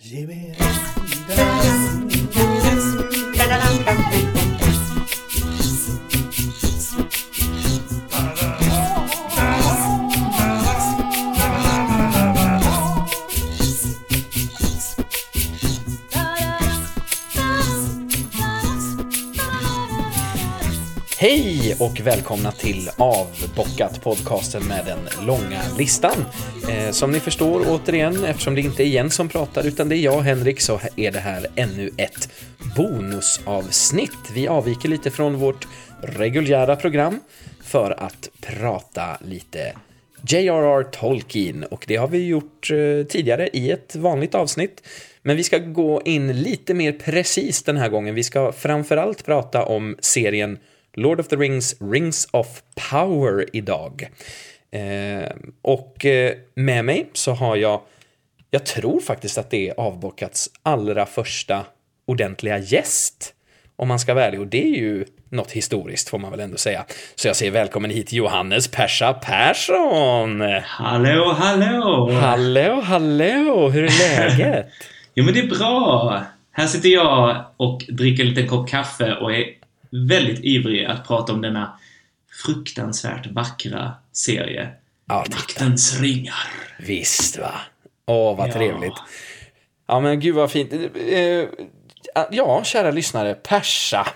Ge Hej och välkomna till Avbockat podcasten med den långa listan. Eh, som ni förstår återigen, eftersom det inte är Jens som pratar utan det är jag, Henrik, så är det här ännu ett bonusavsnitt. Vi avviker lite från vårt reguljära program för att prata lite J.R.R. Tolkien och det har vi gjort eh, tidigare i ett vanligt avsnitt. Men vi ska gå in lite mer precis den här gången. Vi ska framförallt prata om serien Lord of the Rings, Rings of Power idag. Eh, och eh, med mig så har jag, jag tror faktiskt att det är avbockats allra första ordentliga gäst. Om man ska vara ärlig, och det är ju något historiskt får man väl ändå säga. Så jag säger välkommen hit Johannes Persa Persson! Hallå, hallå! Hallå, hallå! Hur är läget? Jo, men det är bra. Här sitter jag och dricker en liten kopp kaffe och är väldigt ivrig att prata om denna fruktansvärt vackra serie. Ja. Maktens ringar. Visst va? Åh, vad Ja. trevligt. Ja, men gud vad fint. Eh, Ja, kära lyssnare, Persa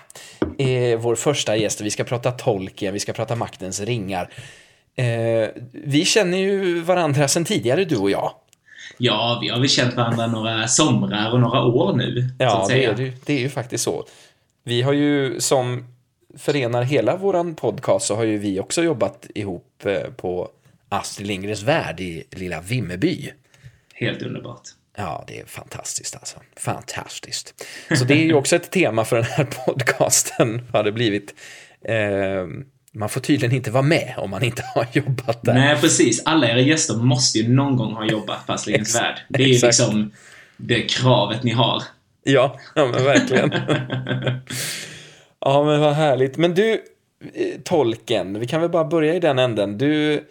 är vår första gäst. Vi ska prata Tolkien, vi ska prata Maktens ringar. Eh, Vi känner ju varandra sedan tidigare, du och jag. Ja, vi har väl känt varandra några somrar och några år nu, Ja, det är, ju, det är ju faktiskt så. Vi har ju, som förenar hela våran podcast, så har ju vi också jobbat ihop eh, på Astrid Lindgrens Värld i lilla Vimmerby. Helt underbart. Ja, det är fantastiskt alltså. Fantastiskt. Så det är ju också ett tema för den här podcasten, har det blivit. Eh, man får tydligen inte vara med om man inte har jobbat där. Nej, precis. Alla era gäster måste ju någon gång ha jobbat på Astrid Lindgrens Värld. Det är ju liksom det kravet ni har. Ja, ja men verkligen. ja, men vad härligt. Men du, eh, Tolkien, vi kan väl bara börja i den änden. Du,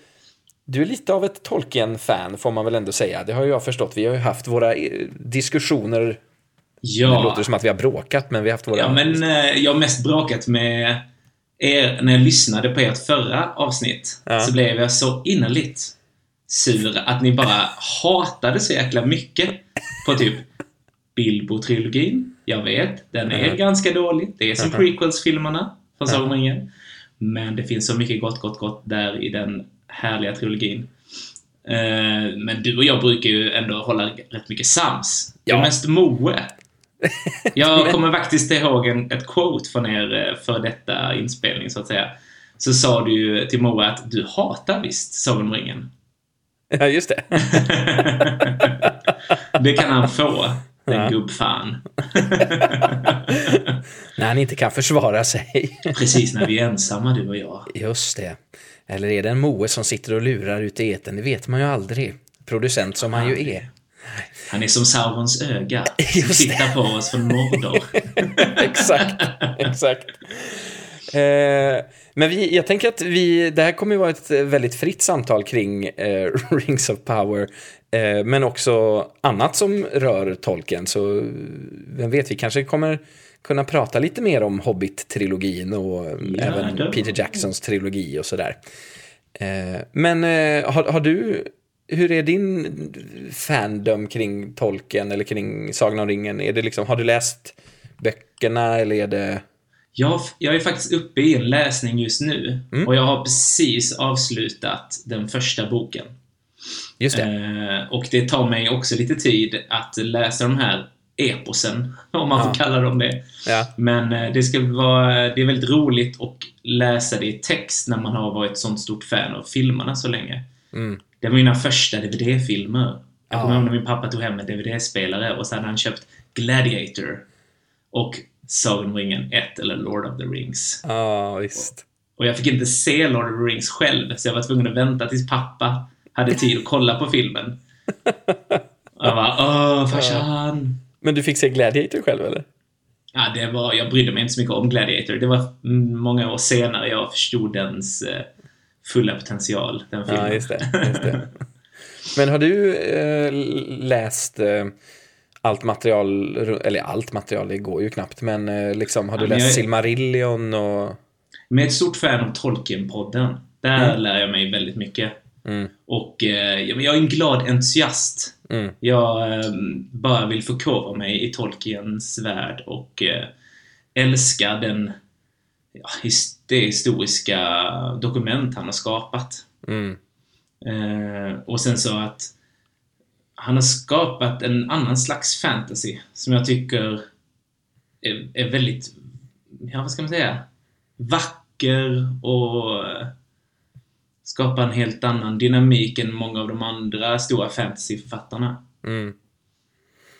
du är lite av ett Tolkien-fan, får man väl ändå säga. Det har jag förstått. Vi har ju haft våra eh, diskussioner. Det Ja. låter som att vi har bråkat, men vi har haft våra... Ja, men eh, jag har mest bråkat med er när jag lyssnade på ert förra avsnitt. Ja. Så blev jag så innerligt sur att ni bara hatade så jäkla mycket på typ Bilbo-trilogin. Jag vet, den är Ja. ganska dålig. Det är som Ja. prequels-filmerna från Ja. Sagan om ringen. Men det finns så mycket gott, gott, gott där i den härliga trilogin. Eh, Men du och jag brukar ju ändå hålla rätt mycket sams. Jag är Ja. mest Moe. Jag kommer faktiskt ihåg en, ett quote från er eh, för detta inspelning, så att säga. Så sa du ju till Moa att du hatar visst Sagan om ringen. Ja, just det. Det kan han få, den Ja. gubbfan. När han inte kan försvara sig. Precis när vi är ensamma, du och jag. Just det. Eller är det en Moe som sitter och lurar ute i etern? Det vet man ju aldrig. Producent som han ju är. Han är som Saurons öga. Just tittar på oss från Mordor. exakt, exakt. Eh, men vi, jag tänker att vi, det här kommer ju vara ett väldigt fritt samtal kring eh, Rings of Power. Eh, men också annat som rör tolken. Så vem vet, vi kanske kommer kunna prata lite mer om Hobbit-trilogin och Ja, även då. Peter Jacksons trilogi och sådär. Eh, men eh, har, har du, hur är din fandom kring tolken eller kring Sagan om ringen? Är det liksom, har du läst böckerna eller är det... Jag, jag är faktiskt uppe i en läsning just nu. Mm. Och jag har precis avslutat den första boken. Just det. Eh, och det tar mig också lite tid att läsa de här eposen, om man får Ja. kalla dem det. Ja. Men eh, det ska vara, det är väldigt roligt att läsa det i text när man har varit sånt stort fan av filmerna så länge. Mm. Det var mina första DVD-filmer. Jag kommer ihåg när min pappa tog hem en DVD-spelare och så hade han köpt Gladiator och Sagan om ringen 1 eller Lord of the Rings. Ja, visst. Och jag fick inte se Lord of the Rings själv, så jag var tvungen att vänta tills pappa hade tid att kolla på filmen. Och jag bara Åh, farsan! Men du fick se Gladiator själv eller? Ja, det var, jag brydde mig inte så mycket om Gladiator. Det var mm, många år senare jag förstod dens eh, fulla potential, den filmen. Ja, just det. Just det. Men har du eh, läst eh, allt material, eller allt material, det går ju knappt, men eh, liksom har du Ja, läst jag- Silmarillion och... Men jag är ett stort fan av Tolkien-podden. Där lär jag mig väldigt mycket. Mm. Och eh, ja, men jag är en glad entusiast. Mm. Jag eh, bara vill förkovra mig i Tolkiens värld och eh, älskar den, ja, det historiska dokument han har skapat. Mm. Eh, och sen så att han har skapat en annan slags fantasy som jag tycker är, är väldigt, ja vad ska man säga, vacker och skapar en helt annan dynamik än många av de andra stora fantasyförfattarna. Mm.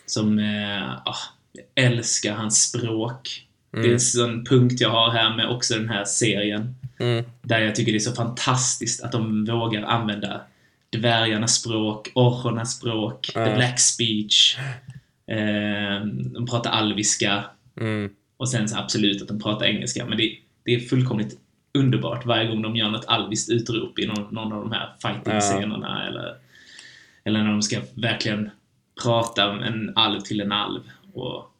Som eh, ah, jag älskar hans språk. Det är en sån punkt jag har här med också den här serien. Mm. Där jag tycker det är så fantastiskt att de vågar använda dvärgarnas språk, orchernas språk, the Ja. black speech. Eh, de pratar alviska. Mm. Och sen så absolut att de pratar engelska. Men det, det är fullkomligt underbart varje gång de gör något alviskt utrop i någon, någon av de här fighting-scenerna. Eller, eller när de ska verkligen prata en alv till en alv. Och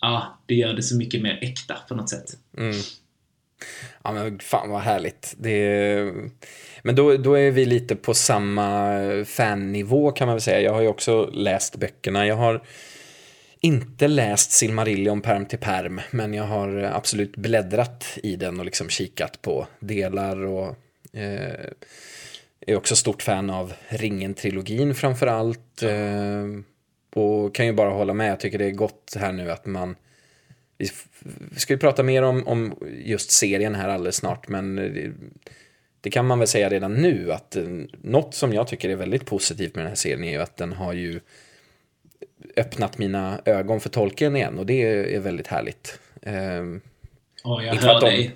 ja, det gör det så mycket mer äkta på något sätt. Mm. Ja men fan vad härligt. Det... Men då, då är vi lite på samma fannivå kan man väl säga. Jag har ju också läst böckerna. Jag har inte läst Silmarillion perm till perm, men jag har absolut bläddrat i den och liksom kikat på delar och eh, är också stort fan av Ringen-trilogin framför allt. Eh, och kan ju bara hålla med, jag tycker det är gott här nu att man vi ska ju prata mer om, om just serien här alldeles snart, men det, det kan man väl säga redan nu att eh, något som jag tycker är väldigt positivt med den här serien är ju att den har ju öppnat mina ögon för tolken igen och det är, väldigt härligt. Ehm, Ja, jag hör de- dig.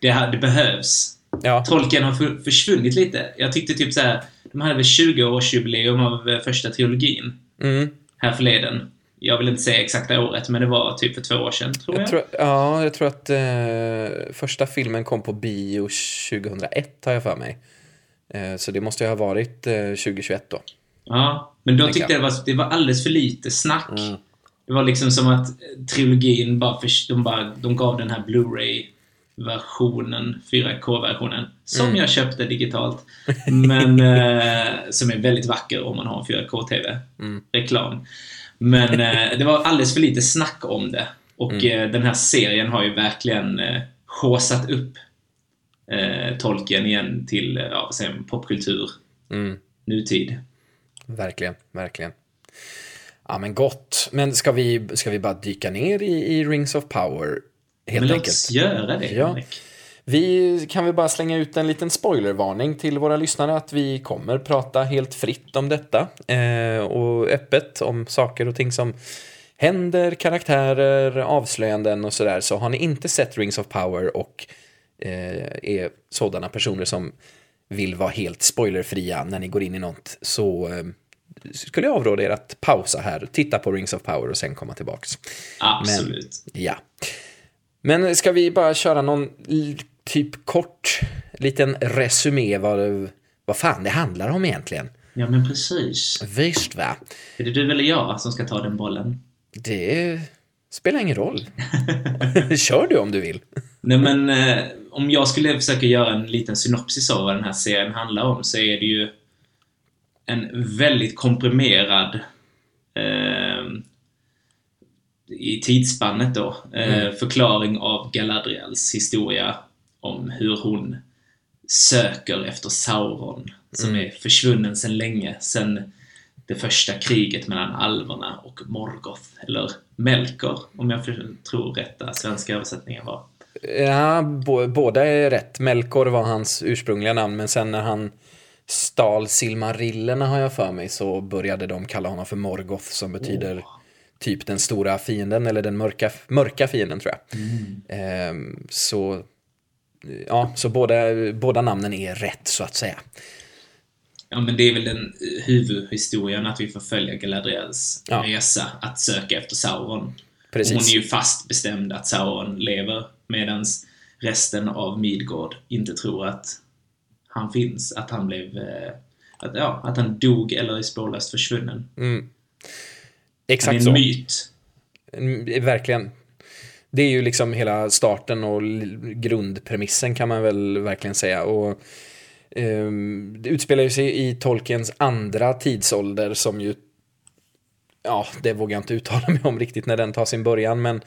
Det, här, det behövs. ja, Tolkien har för, försvunnit lite. Jag tyckte typ så här, de hade väl 20-årsjubileum av eh, första trilogin mm, här förleden. Jag vill inte säga exakta året, men det var typ för två år sedan, tror jag. jag tror, ja, jag tror att eh, första filmen kom på bio 2001 har jag för mig. Eh, så det måste ju ha varit eh, 2021 då. Ja, men då tyckte jag det var, det var alldeles för lite snack. Mm. Det var liksom som att eh, trilogin bara, för, de, bara de gav den här Blu-ray-versionen, 4K-versionen, som Mm. jag köpte digitalt. Men eh, som är väldigt vacker om man har en 4K-TV. Mm. Reklam. Men eh, det var alldeles för lite snack om det. Och Mm. eh, den här serien har ju verkligen eh, upp eh, tolken igen till eh, ja, vad säger man, popkultur, Mm. nutid. Verkligen, verkligen. Ja men gott. Men ska vi, ska vi bara dyka ner i, i Rings of Power? Helt Men låt enkelt. oss göra det, Ja. Henrik. Vi kan väl bara slänga ut en liten spoilervarning till våra lyssnare att vi kommer prata helt fritt om detta eh, och öppet om saker och ting som händer, karaktärer, avslöjanden och sådär. Så har ni inte sett Rings of Power och eh, är sådana personer som vill vara helt spoilerfria när ni går in i något så eh, skulle jag avråda er att pausa här, titta på Rings of Power och sen komma tillbaks. Absolut. Ja. Men ska vi bara köra någon typ kort liten resumé vad, vad fan det handlar om egentligen? Ja, men precis. Visst va? Är det du eller jag som ska ta den bollen? Det spelar ingen roll. Kör du om du vill. Nej, men eh, om jag skulle försöka göra en liten synopsis av vad den här serien handlar om så är det ju en väldigt komprimerad eh, i tidsspannet då, eh, förklaring av Galadriels historia om hur hon söker efter Sauron som är försvunnen sedan länge, sedan det första kriget mellan alverna och Morgoth, eller Melkor, om jag tror rätta svenska översättningen var. Ja, bo, båda är rätt. Melkor var hans ursprungliga namn, men sen när han stal Silmarillerna har jag för mig så började de kalla honom för Morgoth som betyder typ den stora fienden eller den mörka, mörka fienden tror jag. Ehm, så ja, så båda, båda namnen är rätt så att säga. Ja, men det är väl den eh, huvudhistorien att vi får följa Galadriels Ja. resa att söka efter Sauron. Precis. Hon är ju fast bestämd att Sauron lever medan resten av Midgård inte tror att han finns, att han blev... eh, Att, ja, att han dog eller är spårlöst försvunnen. Exakt Han är en myt. Mm, Verkligen. Det är ju liksom hela starten och grundpremissen kan man väl verkligen säga. Och, ehm, det utspelar ju sig i Tolkiens andra tidsålder som ju, ja, det vågar jag inte uttala mig om riktigt när den tar sin början, men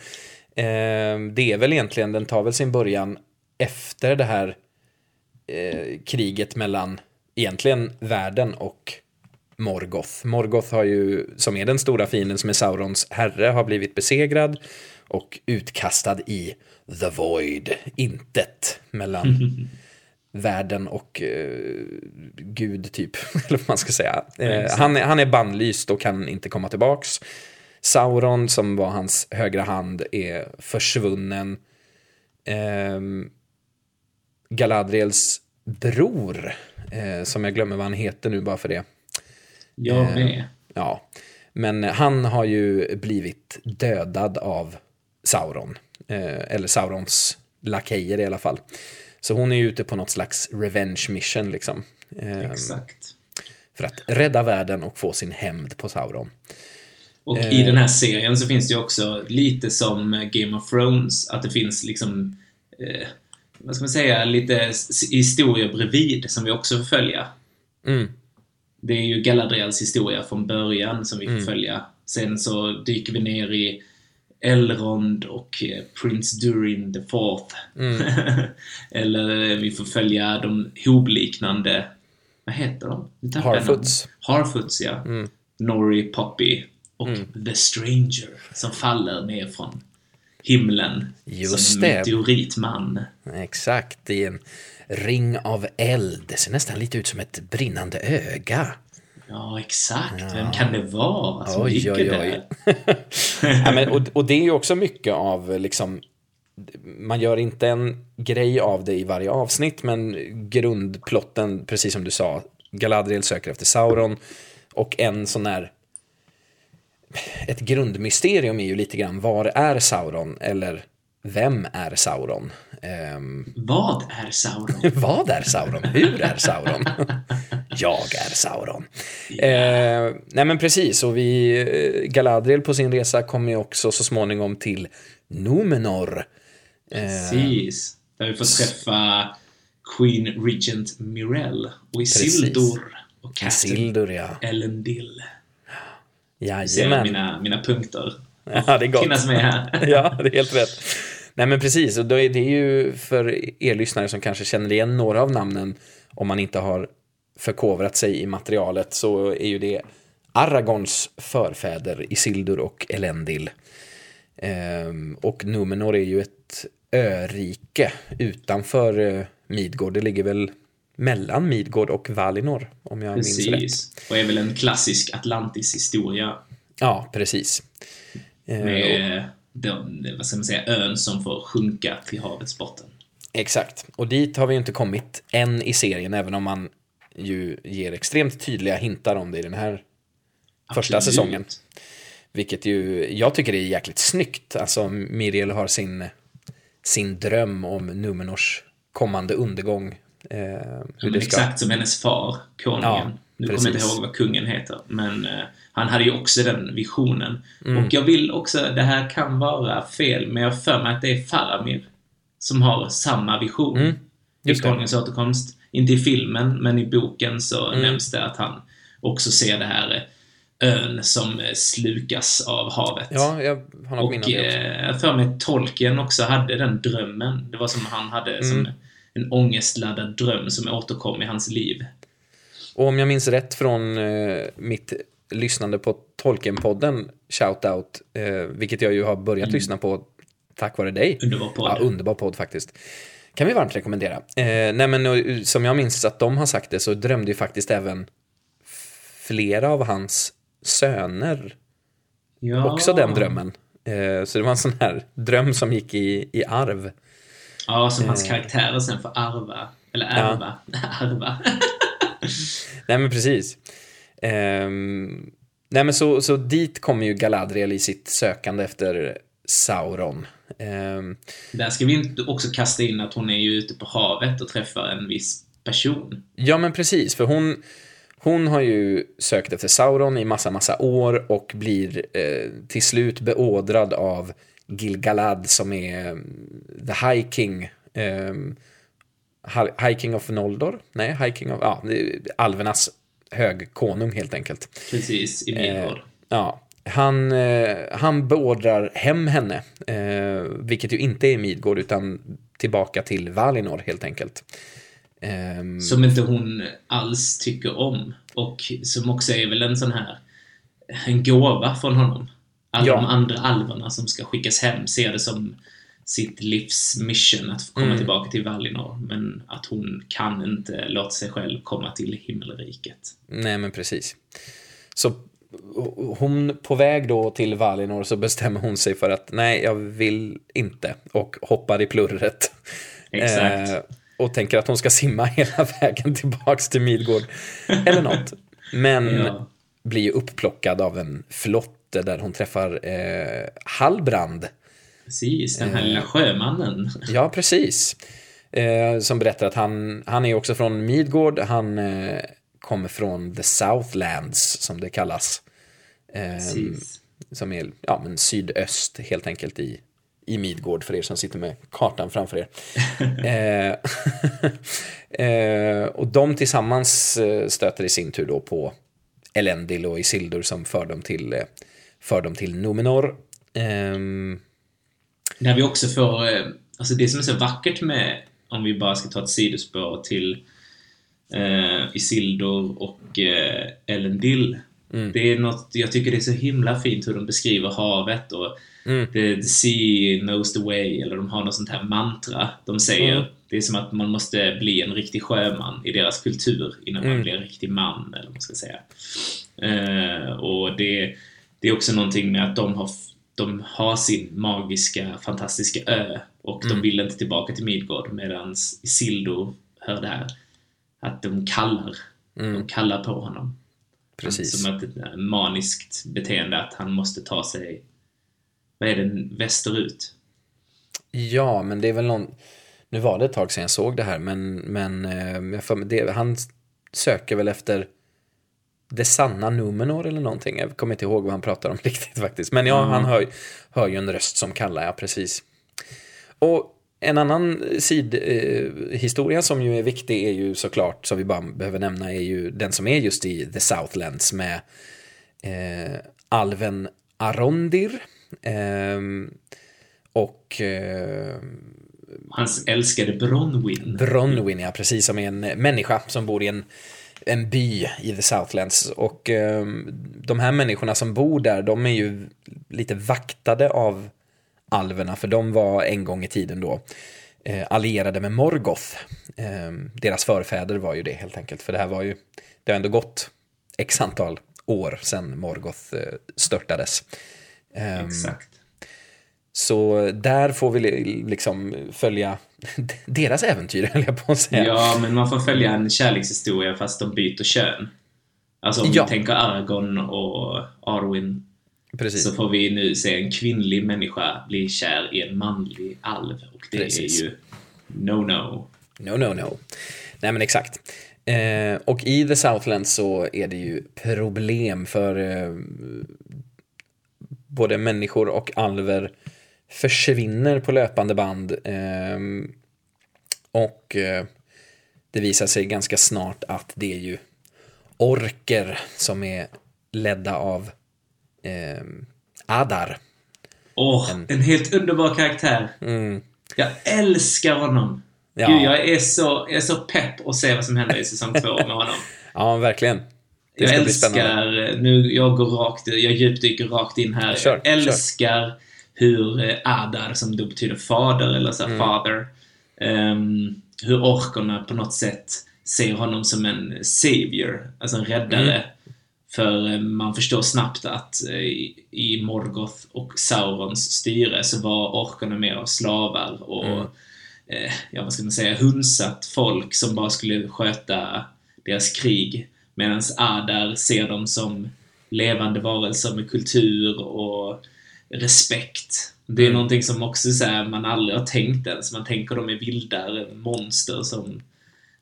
det är väl egentligen, den tar väl sin början efter det här eh, kriget mellan egentligen världen och Morgoth. Morgoth har ju, som är den stora fienden som är Saurons herre, har blivit besegrad och utkastad i The Void, intet mellan världen och eh, Gud typ, eller vad man ska säga. Eh, han, är, han är bannlyst och kan inte komma tillbaks. Sauron, som var hans högra hand, är försvunnen. Ehm, Galadriels bror, eh, som jag glömmer vad han heter nu bara för det. Jag med. Ja, men han har ju blivit dödad av Sauron. Eh, eller Saurons lakejer i alla fall. Så hon är ju ute på något slags revenge mission liksom. Eh, Exakt. för att rädda världen och få sin hämnd på Sauron. Och Eh. i den här serien så finns det ju också lite som Game of Thrones, att det finns liksom, eh, vad ska man säga, lite historier bredvid som vi också får följa. Mm. Det är ju Galadriels historia från början som vi får Mm. följa. Sen så dyker vi ner i Elrond och eh, Prince Durin the Fourth. Mm. Eller eh, vi får följa de hobliknande, vad heter de? Harfoots. Harfoots, ja. Mm. Norrie, Poppy och The Stranger som faller ner från himlen. Just som det. en meteoritman. Exakt, i en ring av eld. Det ser nästan lite ut som ett brinnande öga. Ja, exakt. Vem kan det vara som Oj, ligger oj, oj. där? ja, men, och, och det är ju också mycket av liksom man gör inte en grej av det i varje avsnitt, men grundplotten, precis som du sa, Galadriel söker efter Sauron och en sån här ett grundmysterium är ju lite grann var är Sauron eller vem är Sauron? Ehm, Vad är Sauron? vad är Sauron? Hur är Sauron? Jag är Sauron. Eh, nej men precis, och vi, eh, Galadriel på sin resa kommer ju också så småningom till Numenor. Precis. Där vi får träffa Queen Regent Mirelle och Isildur och Catherine Isildur, ja. Elendil. Ser Jajamän. mina, mina punkter Ja, det är gott. finnas med här. ja, det är helt rätt. Nej men precis, och då är det är ju för er lyssnare som kanske känner igen några av namnen om man inte har förkovrat sig i materialet så är ju det Aragons förfäder Isildur och Elendil. Ehm, och Numenor är ju ett örike utanför eh, Midgård. Det ligger väl mellan Midgård och Valinor om jag minns rätt. Precis. Och är väl en klassisk Atlantis-historia. Ja, precis. Och- Med den, vad ska man säga, ön som får sjunka till havets botten. Exakt, och dit har vi ju inte kommit än i serien, även om man ju ger extremt tydliga hintar om det i den här första Absolut. säsongen. Vilket ju, jag tycker är jäkligt snyggt. Alltså Miriel har sin, sin dröm om Numenors kommande undergång. Eh, hur det ska... exakt som hennes far, konungen. Ja, nu kommer jag inte precis. ihåg vad kungen heter, men eh, han hade ju också den visionen. Mm. Och jag vill också, det här kan vara fel, men jag för mig att det är Faramir som har samma vision Mm, i. Konungens återkomst. Inte i filmen, men i boken så Mm. nämns det att han också ser det här eh, ön som eh, slukas av havet. Ja, jag har något minne av det också. eh, jag för mig att Tolkien också hade den drömmen. Det var som han hade Mm. som en ångestladdad dröm som återkom i hans liv. Och om jag minns rätt från eh, mitt lyssnande på Tolkien-podden, Shoutout, eh, vilket jag ju har börjat lyssna på tack vare dig. Underbar podd. Ja, underbar podd faktiskt. Kan vi varmt rekommendera. Eh, nej men och, som jag minns att de har sagt det så drömde ju faktiskt även flera av hans söner ja. också den drömmen. Eh, så det var en sån här dröm som gick i, i arv. Ja, som hans karaktärer sen får arva. Eller ärva. arva. Nej men precis. Ehm, nej men så, så dit kommer ju Galadriel i sitt sökande efter Sauron. Ehm, Där ska vi inte också kasta in att hon är ju ute på havet och träffar en viss person. ja men precis, för hon, hon har ju sökt efter Sauron i massa, massa år och blir eh, till slut beådrad av Gilgalad som är mm, The High King. Eh, High King of Noldor? Nej, High King of... Ja, alvernas högkonung helt enkelt. Precis, i Midgård. Eh, ja, han, eh, han beordrar hem henne, eh, vilket ju inte är Midgård utan tillbaka till Valinor helt enkelt. Um, som inte hon alls tycker om. Och som också är väl en sån här en gåva från honom. Alla ja. de andra alverna som ska skickas hem ser det som sitt livs mission att komma mm. tillbaka till Valinor. Men att hon kan inte låta sig själv komma till himmelriket. Nej, men precis. Så hon på väg då till Valinor så bestämmer hon sig för att nej, jag vill inte och hoppar i plurret. Exakt. Eh, och tänker att hon ska simma hela vägen tillbaks till Midgård. Eller något. Men ja. blir ju upplockad av en flotte där hon träffar eh, Hallbrand. Precis, den här eh, lilla sjömannen. Ja, precis. Eh, som berättar att han, han är också från Midgård. Han eh, kommer från the Southlands, som det kallas. Eh, som är ja, men sydöst, helt enkelt, i i Midgård för er som sitter med kartan framför er. eh, eh, och de tillsammans stöter i sin tur då på Elendil och Isildur som för dem till, för dem till Numenor. Ehm. När vi också får, alltså det som är så vackert med, om vi bara ska ta ett sidospår till eh, Isildur och eh, Elendil. Mm. Det är något, jag tycker det är så himla fint hur de beskriver havet och Mm. The, the sea knows the way, eller de har något sånt här mantra. De säger mm. det är som att man måste bli en riktig sjöman i deras kultur innan mm. man blir en riktig man, eller vad man ska säga. Uh, och det, det är också någonting med att de har, de har sin magiska, fantastiska ö och de mm. vill inte tillbaka till Midgård medan Isildur hör det här att de kallar, mm. de kallar på honom. Precis. Som ett maniskt beteende att han måste ta sig vad är det, västerut? Ja, men det är väl någon... Nu var det ett tag sedan jag såg det här, men, men eh, det, han söker väl efter det sanna Numenor eller någonting. Jag kommer inte ihåg vad han pratar om riktigt faktiskt. Men ja, mm. han hör, hör ju en röst som kallar, ja precis. Och en annan sidhistoria eh, som ju är viktig är ju såklart, som vi bara behöver nämna, är ju den som är just i The Southlands med eh, alven Arondir Ehm, och... Eh, Hans älskade Bronwyn. Bronwyn, ja, precis. Som är en människa som bor i en, en by i The Southlands. Och eh, de här människorna som bor där, de är ju lite vaktade av alverna. För de var en gång i tiden då eh, allierade med Morgoth. Eh, deras förfäder var ju det helt enkelt. För det här var ju, det har ändå gått x antal år sedan Morgoth eh, störtades. Ehm, Exakt. Så där får vi liksom följa deras äventyr, höll jag på att säga. Ja, men man får följa en kärlekshistoria fast de byter kön. Alltså om ja. vi tänker Argon och Arwin. Precis. Så får vi nu se en kvinnlig människa bli kär i en manlig alv. Och det Precis. är ju no-no. No, no, no. Nej, men exakt. Eh, och i The Southland så är det ju problem för eh, både människor och alver försvinner på löpande band. Ehm, och eh, det visar sig ganska snart att det är ju orker som är ledda av eh, Adar. Åh, oh, en... en... helt underbar karaktär. Mm. Jag älskar honom. Ja. Gud, jag är, så, jag är så pepp att se vad som händer i säsong två med honom. ja, verkligen. Jag älskar, nu jag går rakt, jag djupdyker rakt in här. Kör, jag älskar kör. Hur eh, Adar, som då betyder fader, eller så mm. father, um, hur orkerna på något sätt ser honom som en savior, alltså en räddare. Mm. För eh, man förstår snabbt att eh, i Morgoth och Saurons styre så var orkerna mer av slavar och, mm. ja vad ska man säga, hunsat folk som bara skulle sköta deras krig. Medan Adar ser dem som levande varelser med kultur och respekt. Det är mm. någonting som också så här, man aldrig har tänkt ens. Man tänker dem är vilda monster som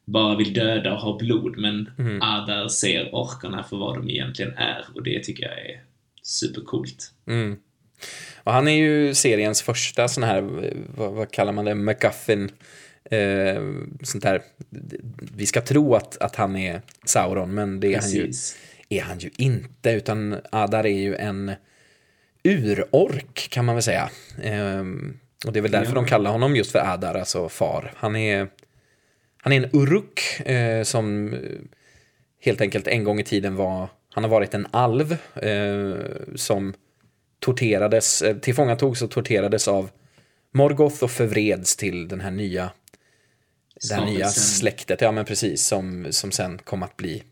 bara vill döda och ha blod, men Mm. Adar ser orkarna för vad de egentligen är och det tycker jag är supercoolt. Mm. Och han är ju seriens första sån här, vad, vad kallar man det, McGuffin. Eh, sånt där. Vi ska tro att, att han är Sauron, men det är han, ju, är han ju inte. Utan Adar är ju en urork, kan man väl säga. Eh, och det är väl därför Ja. de kallar honom just för Adar, alltså far. Han är, han är en uruk eh, som eh, helt enkelt en gång i tiden var, han har varit en alv eh, som torterades, eh, tillfångatogs och torterades av Morgoth och förvreds till den här nya det här nya släktet, ja men precis, som, som sen kom att bli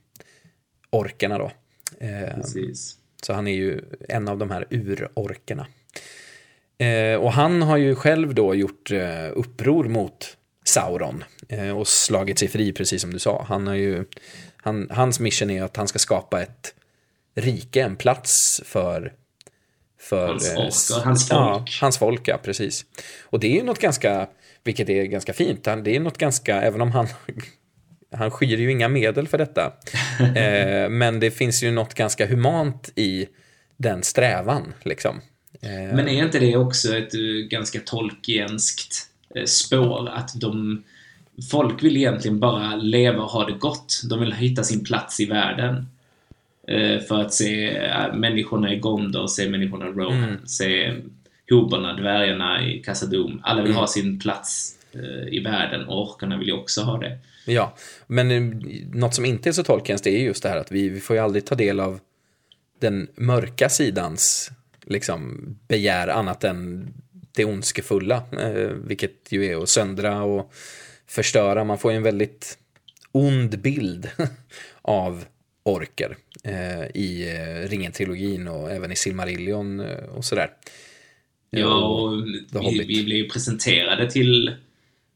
orkerna då. Eh, Precis. Så han är ju en av de här urorkerna. Eh, och han har ju själv då gjort eh, uppror mot Sauron eh, och slagit sig fri, precis som du sa. Han har ju, han, hans mission är att han ska skapa ett rike, en plats för för Hans eh, folk hans Ja, folk. hans folk, ja, precis. Och det är ju något ganska, vilket är ganska fint, det är något ganska, även om han han skyr ju inga medel för detta. eh, men det finns ju något ganska humant i den strävan, liksom. Eh, Men är inte det också ett eh, ganska tolkienskt eh, spår? Att de... Folk vill egentligen bara leva och ha det gott. De vill hitta sin plats i världen. Eh, För att se eh, människorna i Gondor, se människorna i Rohan, Mm. se hoborna, dvärgarna i Khazad-dûm. Alla vill Mm. ha sin plats i världen och orkarna vill ju också ha det. Ja, men eh, något som inte är så Tolkiens det är just det här att vi, vi får ju aldrig ta del av den mörka sidans liksom, begär annat än det ondskefulla, eh, vilket ju är att söndra och förstöra. Man får ju en väldigt ond bild av orker eh, i Ringen-trilogin och även i Silmarillion och sådär. Ja, och vi, vi blev ju presenterade till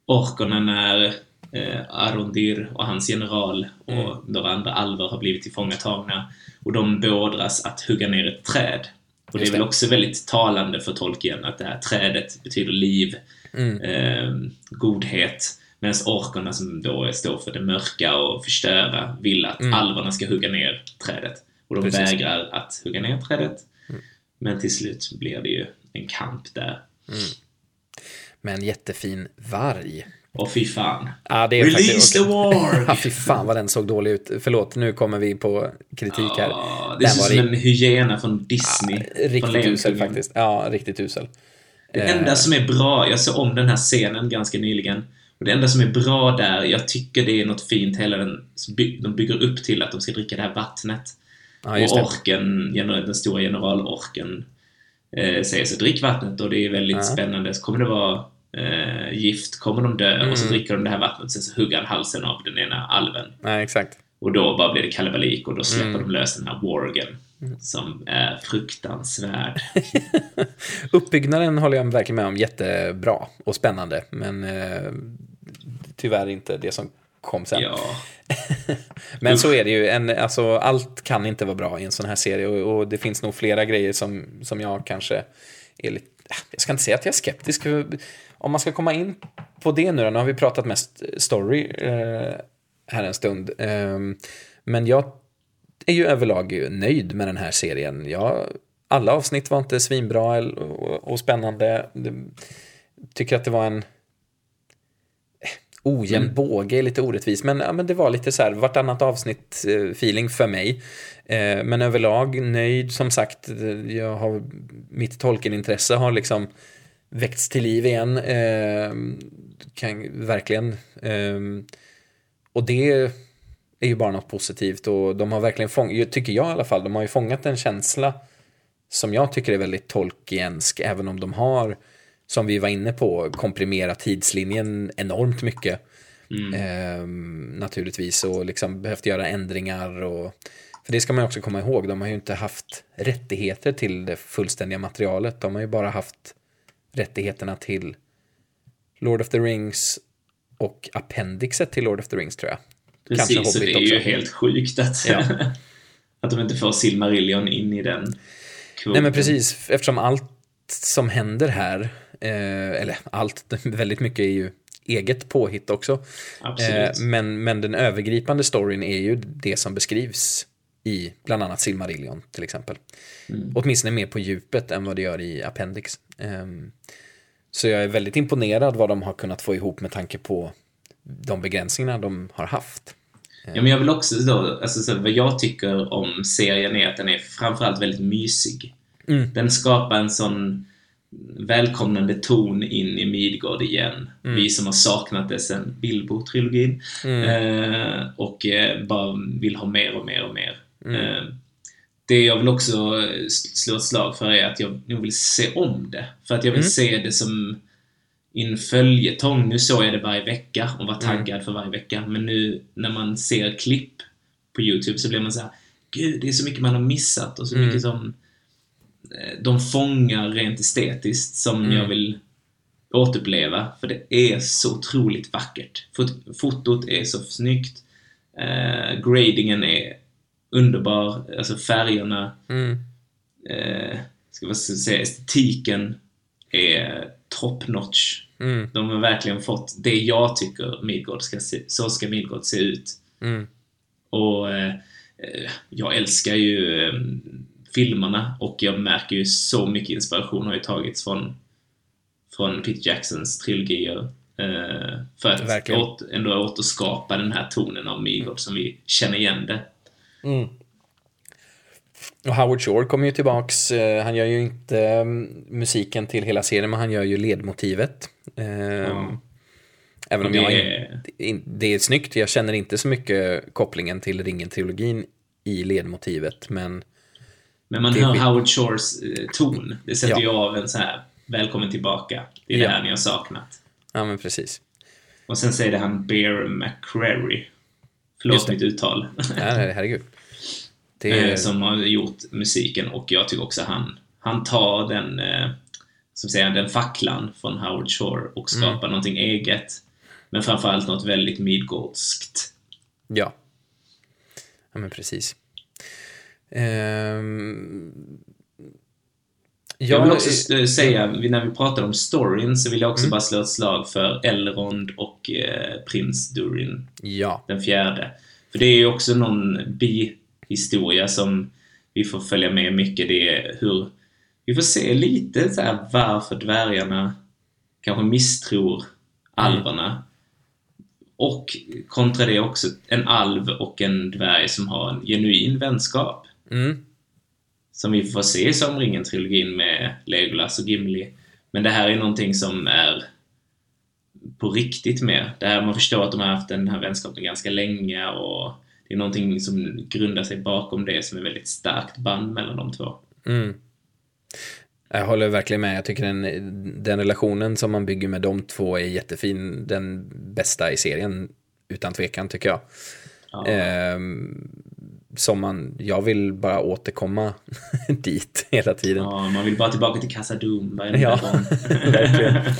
orkerna när eh, Arondir och hans general och Mm. några andra alver har blivit tillfångatagna och de beordras att hugga ner ett träd. Och det är väl också väldigt talande för Tolkien att det här trädet betyder liv, Mm. eh, godhet, medan orkerna som då står för det mörka och förstöra vill att alverna ska hugga ner trädet. Och de Mm. Precis. Mm. vägrar att hugga ner trädet. Men till slut blir det ju en kamp där. Med en jättefin varg. Och fy fan. Ja, det är Release faktiskt... the war! Ja, fy fan vad den såg dålig ut. Förlåt, nu kommer vi på kritik här. Ja, det Den ser ut som en hyena från Disney. från Riktigt usel faktiskt. Ja, riktigt usel. Det enda som är bra, jag såg om den här scenen ganska nyligen. Och det enda som är bra där, jag tycker det är något fint, hela den, de bygger upp till att de ska dricka det här vattnet. Ja, och det. orken, den stora generalorken, eh, säger så drick vattnet och det är väldigt Ja. spännande. Så kommer det vara eh, gift, kommer de dö och så Mm. dricker de det här vattnet sen så hugger han halsen av den ena alven. Nej, exakt. Och då bara blir det kalabalik och då släpper Mm. de lös den här worgen. Som är fruktansvärd. Uppbyggnaden håller jag verkligen med om. Jättebra och spännande. Men eh, tyvärr inte det som kom sen. ja. Men så är det ju. En, alltså, allt kan inte vara bra i en sån här serie. Och, och det finns nog flera grejer som, som jag kanske är lite... Jag ska inte säga att jag är skeptisk. Om man ska komma in på det nu då. Nu har vi pratat mest story eh, här en stund. Eh, men jag är ju överlag nöjd med den här serien. Jag, alla avsnitt var inte svinbra och, och spännande. Tycker att det var en ojämn Mm. båge, är lite orättvis. Men, ja, men det var lite så här vartannat avsnitt eh, feeling för mig. Eh, men överlag nöjd, som sagt. eh, Jag har, mitt Tolkien-intresse har liksom väckts till liv igen. Eh, kan, verkligen. Eh, och det är ju bara något positivt och de har verkligen fångat, tycker jag i alla fall, de har ju fångat en känsla som jag tycker är väldigt Tolkiensk, även om de har, som vi var inne på, komprimerat tidslinjen enormt mycket. Ehm, naturligtvis och liksom behövt göra ändringar och för det ska man också komma ihåg, de har ju inte haft rättigheter till det fullständiga materialet, de har ju bara haft rättigheterna till Lord of the Rings och appendixet till Lord of the Rings tror jag. Kanske Precis, så det Hobbit är ju också. helt sjukt att, Ja. att de inte får Silmarillion in i den kvoten. Nej men precis, eftersom allt som händer här, eh, eller allt, väldigt mycket är ju eget påhitt också. Absolut. Eh, men, men den övergripande storyn är ju det som beskrivs i bland annat Silmarillion till exempel. Mm. Åtminstone mer på djupet än vad det gör i Appendix. Ehm, så jag är väldigt imponerad vad de har kunnat få ihop med tanke på de begränsningar de har haft. Ja, men jag vill också då, alltså så vad jag tycker om serien är att den är framförallt väldigt mysig. Mm. Den skapar en sån välkomnande ton in i Midgård igen. Mm. Vi som har saknat det sen Bilbo-trilogin. Eh, och eh, bara vill ha mer och mer och mer. Mm. Eh, det jag vill också slå ett slag för är att jag nog vill se om det. För att jag vill Mm. se det som en följetong. Nu såg jag det varje vecka och var taggad Mm. för varje vecka. Men nu när man ser klipp på YouTube så blir man så här Gud, det är så mycket man har missat och så Mm. mycket som eh, de fångar rent estetiskt som Mm. jag vill återuppleva. För det är så otroligt vackert. Fot- Fotot är så snyggt. Eh, gradingen är underbar. Alltså färgerna. Mm. Eh, ska jag säga, estetiken är top notch. Mm. De har verkligen fått det jag tycker Midgård ska se, så ska Midgård se ut. Mm. Och eh, jag älskar ju eh, filmerna och jag märker ju så mycket inspiration har ju tagits från, från Peter Jacksons trilogier. Eh, för att åter, ändå återskapa den här tonen av Midgård som vi känner igen det. Mm. Och Howard Shore kommer ju tillbaks. eh, Han gör ju inte mm, musiken till hela serien, men han gör ju ledmotivet. Ehm, Även om det jag det är snyggt. Jag känner inte så mycket kopplingen till Ringen-trilogin i ledmotivet, men Men man hör vet- Howard Shores eh, ton. Det sätter Ja. ju av en så här Välkommen tillbaka. Det är Ja. det här ni har saknat. ja, men precis. Och sen säger det han Bear McCreary. Just Förlåt mitt uttal. Ja, nej, herregud. Det Eh, som har gjort musiken och jag tycker också han, han tar den, eh, som säger, den facklan från Howard Shore och skapar Mm. någonting eget. Men framförallt något väldigt Midgårdskt. ja. Ja, men precis. Ehm, Jag vill också s- eh, säga, när vi pratar om storyn, så vill jag Mm. också bara slå ett slag för Elrond och eh, prins Durin. Ja, den fjärde. För det är ju också någon bihistoria som vi får följa med mycket. Det är hur vi får se lite så här varför dvärgarna kanske misstror alverna. Och kontra det också en alv och en dvärg som har en genuin vänskap. mm, Som vi får se i Somringen-trilogin med Legolas och Gimli. Men det här är någonting som är på riktigt med. Det här, man förstår att de har haft den här vänskapen ganska länge och det är någonting som grundar sig bakom det som är väldigt starkt band mellan de två. mm. Jag håller verkligen med. Jag tycker den, den relationen som man bygger med de två är jättefin. Den bästa i serien, utan tvekan, tycker jag. Ja. Ehm, som man, jag vill bara återkomma dit hela tiden. Ja, man vill bara tillbaka till Casa Doom Ja, verkligen.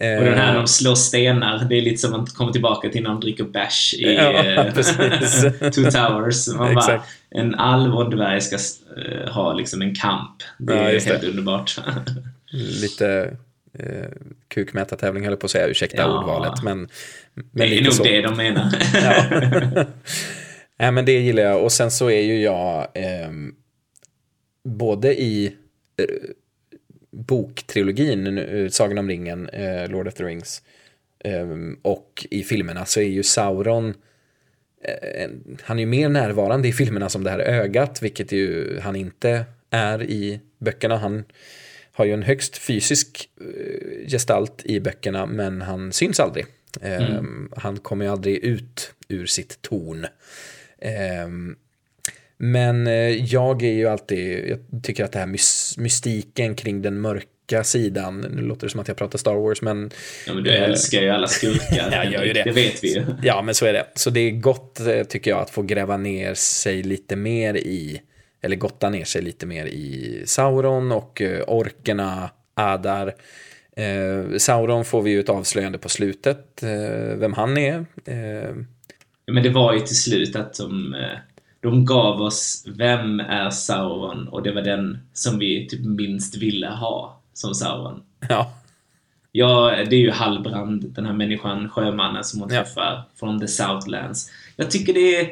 Och den här Ehm, de slår stenar, det är lite som att de kommer tillbaka till när de dricker bärs i Ja, eh. Two Towers. Man bara, en alv och en dvärg ska eh, ha liksom en kamp. Det är helt det. underbart. lite eh, kukmätartävling höll jag på att säga, ursäkta Ja. ordvalet. Men, men det är nog så. det de menar. Ja. Nej, men det gillar jag. Och sen så är ju jag ehm, både i eh, boktrilogin, eh, Sagan om ringen, eh, Lord of the Rings, ehm, och i filmerna så är ju Sauron eh, han är ju mer närvarande i filmerna som det här ögat, vilket ju han inte är i böckerna. Han har ju en högst fysisk eh, gestalt i böckerna, men han syns aldrig. Ehm, Han kommer ju aldrig ut ur sitt torn. Men eh, jag är ju alltid, jag tycker att det här mys- mystiken kring den mörka sidan, nu låter det som att jag pratar Star Wars, men Ja, men du älskar ju alla skurkar. Jag gör ju det. Det vet vi ju. Ja, men så är det. Så det är gott, eh, tycker jag, att få gräva ner sig lite mer i, eller gotta ner sig lite mer i Sauron och eh, orkerna, Adar. Eh, Sauron får vi ju ett avslöjande på slutet, eh, vem han är. Eh, Ja, Men det var ju till slut att de, de gav oss Vem är Sauron? Och det var den som vi typ minst ville ha som Sauron. ja, Ja, det är ju Hallbrand, den här människan, sjömannen som hon Ja. träffar från The Southlands. Jag tycker det är,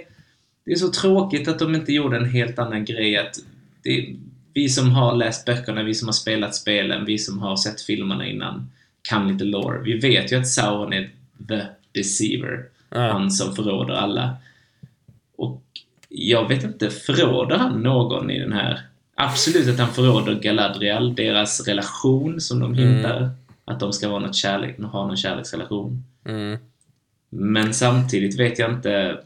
det är så tråkigt att de inte gjorde en helt annan grej. Att det, vi som har läst böckerna, vi som har spelat spelen, vi som har sett filmerna innan, kan lite lore. Vi vet ju att Sauron är the deceiver. Ja. Han som förråder alla. Jag vet inte, förråder han någon i den här? Absolut att han förråder Galadriel, deras relation som de hintar. Att de ska vara något kärlek, ha någon kärleksrelation. Mm. Men samtidigt vet jag inte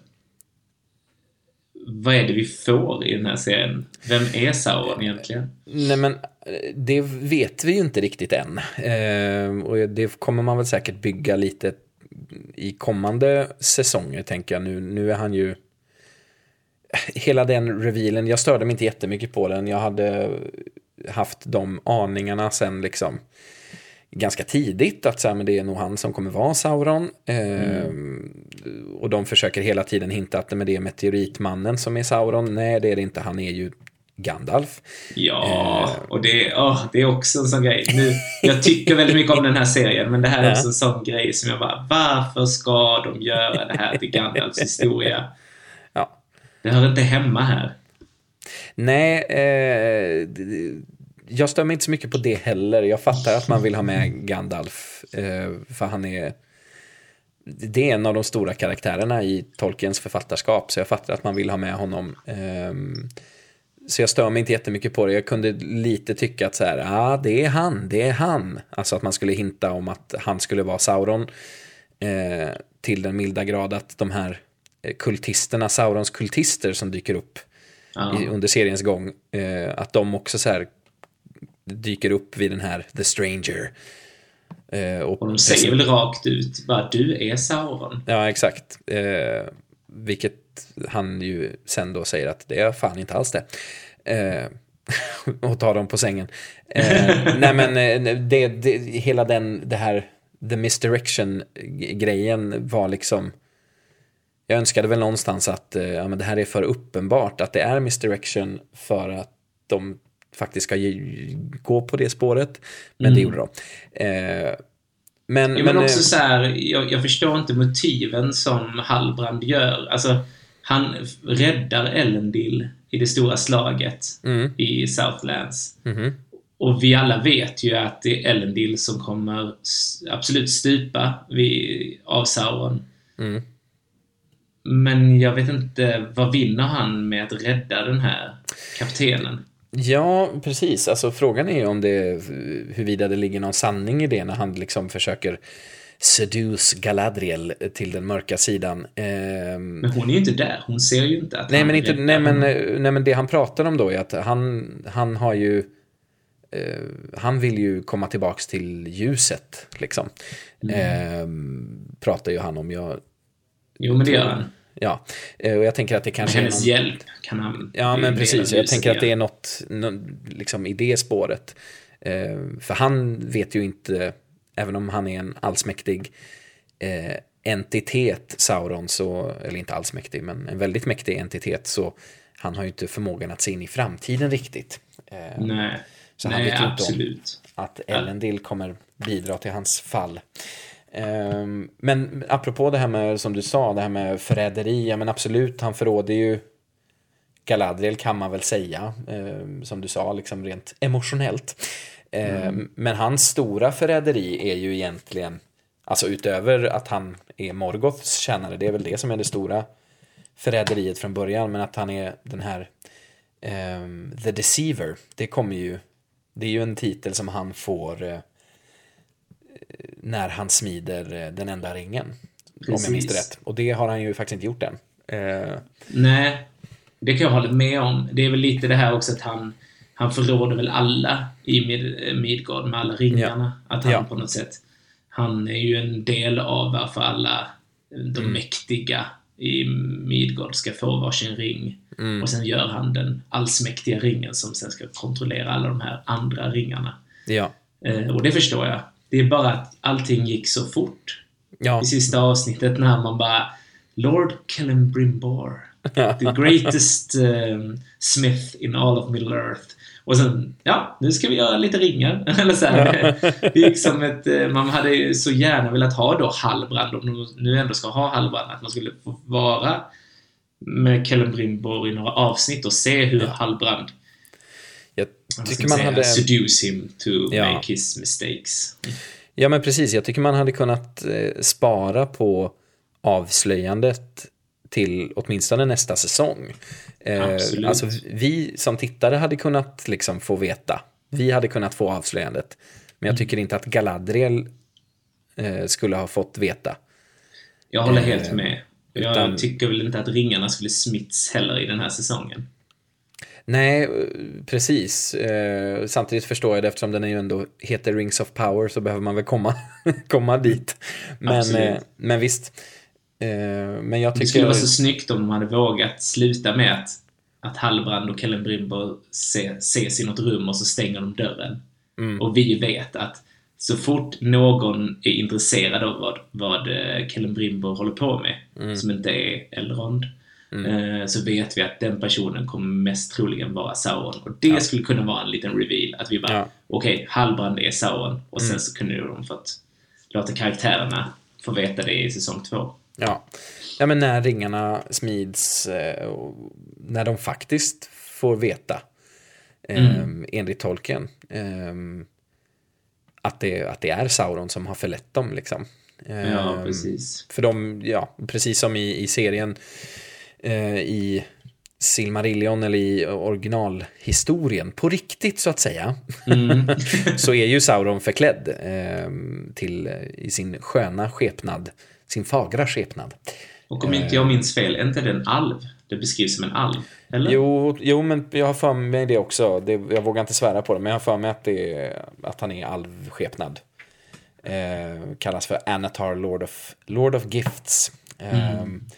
vad är det vi får i den här serien? Vem är Sauron egentligen? Nej men det vet vi ju inte riktigt än. Eh, och det kommer man väl säkert bygga lite i kommande säsonger tänker jag. Nu, nu är han ju... Hela den revealen, jag störde mig inte jättemycket på den. Jag hade haft de aningarna sen liksom ganska tidigt att så här, men det är nog han som kommer vara Sauron. Eh, Och de försöker hela tiden hinta att men det är meteoritmannen som är Sauron. Nej, det är det inte. Han är ju Gandalf. Ja, och det, åh, det är också en sån grej. Nu, jag tycker väldigt mycket om den här serien, men det här är Ja. också en sån grej som jag bara, varför ska de göra det här till Gandalfs historia? Det hör inte hemma här. Nej, eh, jag stör mig inte så mycket på det heller. Jag fattar att man vill ha med Gandalf, eh, för han är... Det är en av de stora karaktärerna i Tolkiens författarskap, så jag fattar att man vill ha med honom. Ehm, så jag stör mig inte jättemycket på det. Jag kunde lite tycka att så här, ja, ah, det är han, det är han. Alltså att man skulle hinta om att han skulle vara Sauron. Eh, till den milda grad att de här kultisterna, Saurons kultister som dyker upp Ja. i, under seriens gång. Eh, att de också så här dyker upp vid den här The Stranger. Eh, Och de säger väl rakt ut bara, du är Sauron. Ja, exakt. Eh, vilket han ju sen då säger att det är fan inte alls det. Eh, och tar dem på sängen. Eh, nej men eh, det, det, hela den, det här the misdirection-grejen var liksom jag önskade väl någonstans att eh, ja, men det här är för uppenbart att det är misdirection för att de faktiskt ska ge, gå på det spåret. Men det gjorde de. Eh, men, Ja, men också eh, så här, jag, jag förstår inte motiven som Hallbrand gör. Alltså, han räddar Elendil i det stora slaget Mm. i Southlands. Mhm. Och vi alla vet ju att det är Elendil som kommer absolut stupa vid, av Sauron. Mm. Men jag vet inte, vad vinner han med att rädda den här kaptenen? Ja, precis. Alltså frågan är ju om det, huruvida det ligger någon sanning i det när han liksom försöker seduce Galadriel till den mörka sidan. Ehm, Men hon är ju inte där. Hon ser ju inte att nej, han men inte, nej, men, nej, men det han pratar om då är att han, han har ju eh, han vill ju komma tillbaks till ljuset, liksom. Ehm, pratar ju han om. Jag, Jo, men det gör han. ja, Eh, och jag tänker att det Med kanske är hennes någon... hjälp kan han Ja, men precis. Jag tänker att det är något, nå- liksom i det spåret. Eh, för han vet ju inte, även om han är en allsmäktig eh, entitet, Sauron, så, eller inte allsmäktig, men en väldigt mäktig entitet, så han har ju inte förmågan att se in i framtiden riktigt. Nej, Så han Nej vet ju inte om- att Elendil kommer bidra till hans fall. Ehm, Men apropå det här med, som du sa, det här med förräderi, ja men absolut, han förråder ju Galadriel kan man väl säga, ehm, som du sa, liksom rent emotionellt. Ehm, Men hans stora förräderi är ju egentligen, alltså utöver att han är Morgoths tjänare, det är väl det som är det stora förräderiet från början, men att han är den här ehm, The Deceiver, det kommer ju det är ju en titel som han får eh, när han smider eh, den enda ringen. Om jag minns Precis. rätt. Och det har han ju faktiskt inte gjort än. Eh, Nej, det kan jag hålla med om. Det är väl lite det här också att han, han förråder väl alla i Mid- Midgård med alla ringarna. Att han Ja. på något sätt, han är ju en del av varför alla de Mm. mäktiga i Midgård ska få varsin ring. Mm. Och sen gör han den allsmäktiga ringen som sen ska kontrollera alla de här andra ringarna. ja. Eh, och det förstår jag. Det är bara att allting gick så fort Ja. i sista avsnittet när man bara Lord Celebrimbor, the greatest um, smith in all of Middle Earth. Och sen, ja, nu ska vi göra lite ringar. Eller så här, Det gick som ett... eh, Man hade ju så gärna velat ha då Hallbrand, om de nu ändå ska ha Hallbrand, att man skulle få vara med Celebrimbor i några avsnitt och se hur Hallbrand Jag tycker man hade... seduce him to Ja. make his mistakes. Ja, men precis. Jag tycker man hade kunnat eh, spara på avslöjandet till åtminstone nästa säsong. Eh, Absolut. alltså, vi som tittare hade kunnat liksom få veta. Vi hade kunnat få avslöjandet. Men Mm. jag tycker inte att Galadriel eh, skulle ha fått veta. Jag håller helt med. Jag utan- tycker väl inte att ringarna skulle smitts heller i den här säsongen. Nej, eh, precis. Eh, samtidigt förstår jag det eftersom den är ju ändå heter Rings of Power så behöver man väl komma, komma dit. Men, eh, men visst. Eh, men jag Det tycker... skulle vara så snyggt om de hade vågat sluta med att, att Hallbrand och Kellenbrimber se, ses i något rum och så stänger de dörren. Mm. Och vi vet att så fort någon är intresserad av vad, vad eh, Kellenbrimber håller på med, Mm. som inte är Elrond, eh, så vet vi att den personen kommer mest troligen vara Sauron. Och det skulle kunna vara en liten reveal, att vi bara, Ja. Mm. okej, Hallbrand är Sauron, och sen så kunde de fått låta karaktärerna få veta det i säsong två. Ja. ja, men när ringarna smids, eh, när de faktiskt får veta, eh, enligt tolken, att, det, att det är Sauron som har förlett dem. Liksom. Ja, precis. För de, ja, precis som i, i serien, i Silmarillion eller i originalhistorien, på riktigt så att säga, Mm. så är ju Sauron förklädd eh, till, i sin sköna skepnad, sin fagra skepnad. Och om inte jag minns fel, är inte det en alv? Det beskrivs som en alv, eller? Jo, jo, men jag har för mig det också. Det, jag vågar inte svära på det, men jag har för mig att, det, att han är alvskepnad. Eh, kallas för Anatar, Lord of, Lord of Gifts. Eh, And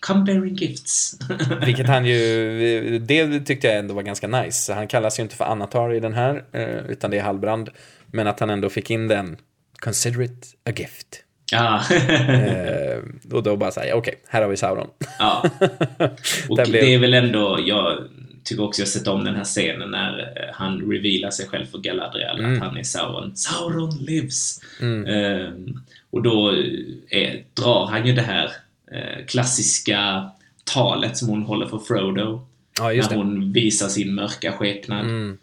come bearing gifts. Vilket han ju, det tyckte jag ändå var ganska nice. Han kallas ju inte för Anatar i den här, eh, utan det är Halbrand. Men att han ändå fick in den, consider it a gift. ja. Eh, och då bara säga, okej, här har vi Sauron. ja. Och blev- det är väl ändå, jag tycker också jag sett om den här scenen när eh, han revealar sig själv för Galadriel, Mm. att han är Sauron. Sauron lives! Ehm, och då är, drar han ju det här eh, klassiska talet som hon håller för Frodo. Ja, just när hon visar sin mörka skepnad. Mm.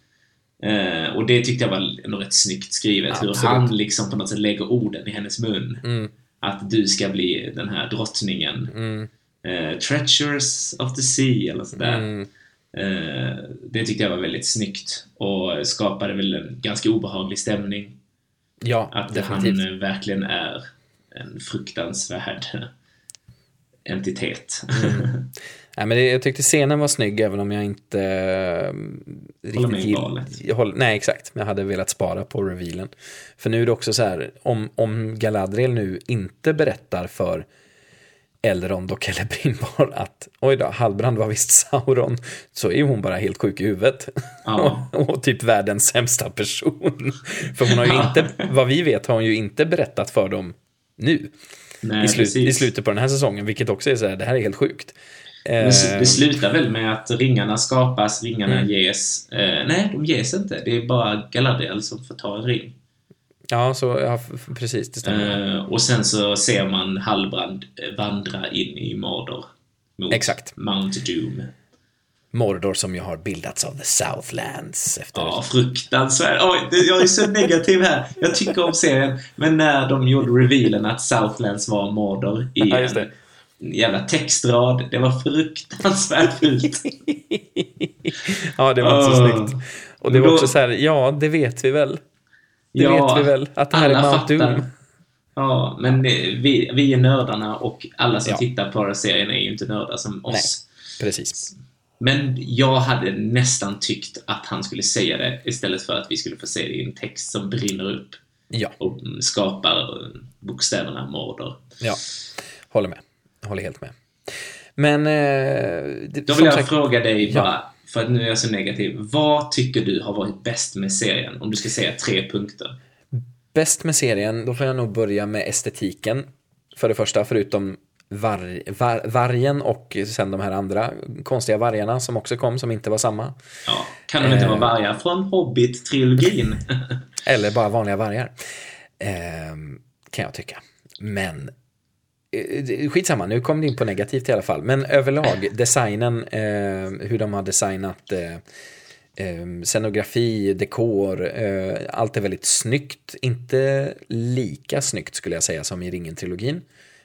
Eh, och det tyckte jag var ändå rätt snyggt skrivet. Hur Absolut. han liksom på något sätt lägger orden i hennes mun. Mm. Att du ska bli den här drottningen. Mm. Eh, treacherous of the sea eller sådär. Mm. Eh, det tyckte jag var väldigt snyggt. Och skapade väl en ganska obehaglig stämning. Ja, Att definitivt. han eh, verkligen är en fruktansvärd entitet. Nej, men det, jag tyckte scenen var snygg även om jag inte eh, riktigt med gill- jag håller- Nej, exakt. Men jag hade velat spara på revealen. För nu är det också så här, om, om Galadriel nu inte berättar för Elrond och Celebrimbor att oj då, Halbrand var visst Sauron, så är hon bara helt sjuk i huvudet. Ja. och, och typ världens sämsta person. för hon har ju inte, vad vi vet har hon ju inte berättat för dem nu. Nej, I, precis. I slutet på den här säsongen, vilket också är så här, det här är helt sjukt. Men Eh, det slutar väl med att ringarna skapas, ringarna Mm. ges. Eh, nej, de ges inte. Det är bara Galadriel som får ta en ring. Ja, så, ja, precis, det stämmer. Eh, och sen så ser man Halbrand eh, vandra in i Mordor. Mot Exakt. Mount Doom. Mordor som ju har bildats av the Southlands efter... Ja, fruktansvärt. Oj, jag är så negativ här. Jag tycker om serien. Men när de gjorde revealen att Southlands var Mordor i Ja, en jävla textrad. Det var fruktansvärt fult. ja, det var inte så Åh. snyggt. Och det var också så här, ja, det vet vi väl. Det Ja, vet vi väl, att det här är Mount. Doom. Ja, men vi, vi är nördarna och alla som Ja. tittar på den serien är ju inte nördar som oss. Precis. Men jag hade nästan tyckt att han skulle säga det istället för att vi skulle få se det i en text som brinner upp Ja, och skapar bokstäverna Mordor. ja. Håller med. Håller helt med. Men... Eh, det, Då vill jag sagt- fråga dig Ja. bara, för att nu är jag så negativ. Vad tycker du har varit bäst med serien? Om du ska säga tre punkter. Bäst med serien, då får jag nog börja med estetiken. För det första, förutom var, var, vargen och sen de här andra konstiga vargarna som också kom som inte var samma. Ja, kan de inte vara vargar från Hobbit-trilogin? Eller bara vanliga vargar. Eh, kan jag tycka. Men eh, skitsamma, nu kom det in på negativt i alla fall. Men överlag, designen, eh, hur de har designat eh, eh, scenografi, dekor, eh, allt är väldigt snyggt. Inte lika snyggt skulle jag säga som i Ringen-trilogin.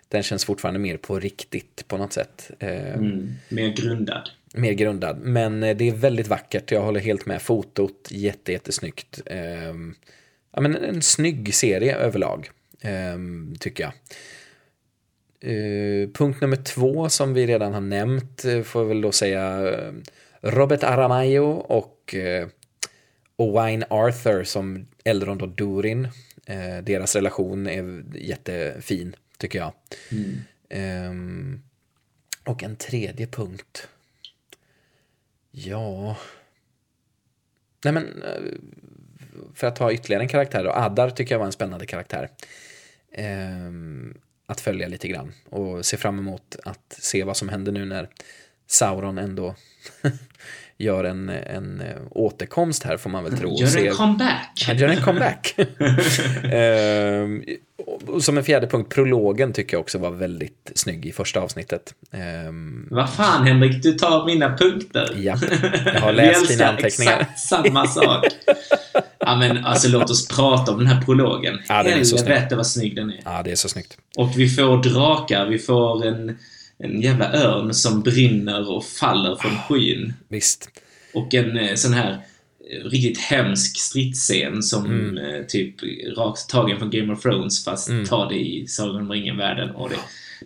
Den känns fortfarande mer på riktigt på något sätt. Eh, Mm, mer grundad. mer grundad. Men eh, det är väldigt vackert. Jag håller helt med. Fotot, jätte, jättesnyggt. Ehm, ja, men en snygg serie överlag, ehm, tycker jag. Eh, punkt nummer två som vi redan har nämnt får jag väl då säga Robert Aramayo och Owain Arthur som Eldrond och Durin. Deras relation är jättefin, tycker jag. Ehm, och en tredje punkt. Ja... Nej men, eh, för att ta ytterligare en karaktär då. Adar tycker jag var en spännande karaktär. Ehm, att följa lite grann och se fram emot att se vad som händer nu när Sauron ändå gör en, en eh, återkomst här får man väl tro. Gör en comeback! han gör en comeback. Ehm, och som en fjärde punkt, prologen tycker jag också var väldigt snygg i första avsnittet. Ehm, Vad fan Henrik, du tar mina punkter. ja, jag har läst dina anteckningar. exakt samma sak. ja men alltså låt oss prata om den här prologen. Ja, den. Helvete vad snygg den är. Ja, det är så snyggt. Och vi får drakar, vi får en, en jävla örn som brinner och faller från skyn. Visst. Och en eh, sån här eh, riktigt hemsk stridsscen som Mm. eh, typ rakt tagen från Game of Thrones fast tar det i Sagan om ringen-världen. Och det,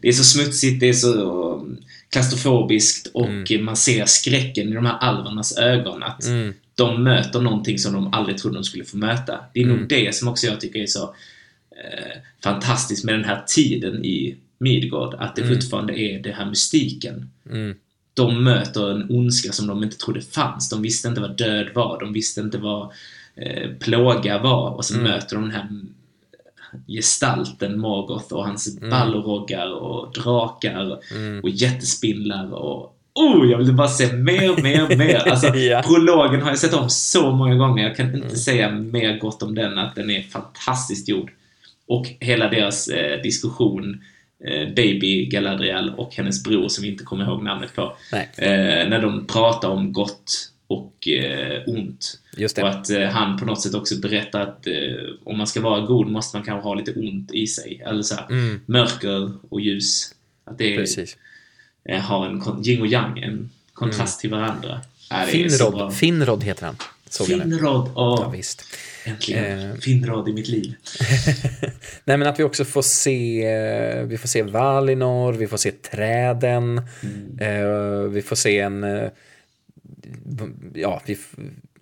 det är så smutsigt, det är så klaustrofobiskt och Mm. man ser skräcken i de här alvernas ögon. Att de möter någonting som de aldrig trodde de skulle få möta. Det är Mm. nog det som också jag tycker är så eh, fantastiskt med den här tiden i Midgård. Att det fortfarande är det här mystiken Mm. de möter en ondska som de inte trodde fanns. De visste inte vad död var, de visste inte vad eh, plåga var och så möter de den här gestalten Morgoth och hans ballroggar och drakar och jättespindlar och Oh, jag vill bara se mer, mer, mer. Alltså, Ja. prologen har jag sett om så många gånger. Jag kan inte säga mer gott om den, att den är fantastiskt gjord. Och hela deras eh, diskussion, Baby Galadriel och hennes bror som vi inte kommer ihåg namnet på. Eh, när de pratar om gott och eh, ont. Och att eh, han på något sätt också berättar att eh, om man ska vara god måste man kanske ha lite ont i sig. Eller så här, Mm. mörker och ljus. Att det Precis. eh, har en yin och yang, en kontrast till varandra. Ja, bra. Finrod, Finrod heter han. Såg. Finrod, åh, Ja, visst. Äntligen. Eh. Finrod i mitt liv. Nej men att vi också får se, eh, vi får se Valinor, vi får se träden, eh, vi får se en, eh, ja, vi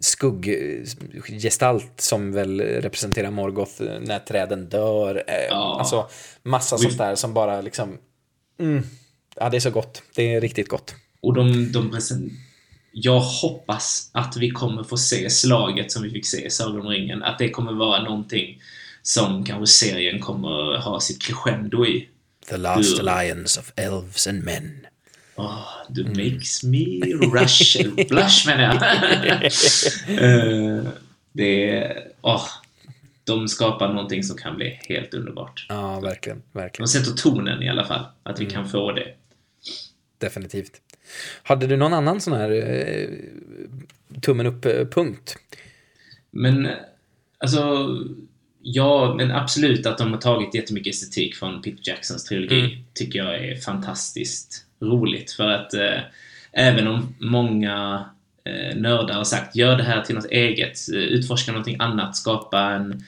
skugggestalt som väl representerar Morgoth när träden dör. Eh, Ja. Alltså massa Vi- sånt där som bara liksom, mm, ja det är så gott, det är riktigt gott. Och de, de. Jag hoppas att vi kommer få se slaget som vi fick se i Sagan om ringen. Att det kommer vara någonting som kanske serien kommer ha sitt crescendo i. The last Mm. alliance of elves and men. Oh, du makes me rush, blush menar jag. Eh, det är, åh, de skapar någonting som kan bli helt underbart. Ja, verkligen, verkligen. De sätter tonen i alla fall, att vi kan få det. Definitivt. Hade du någon annan sån här eh, tummen upp-punkt? Men alltså, ja, men absolut att de har tagit jättemycket estetik från Peter Jacksons trilogi Mm. tycker jag är fantastiskt roligt. För att eh, även om många eh, nördar har sagt gör det här till något eget, eh, utforska någonting annat, skapa en,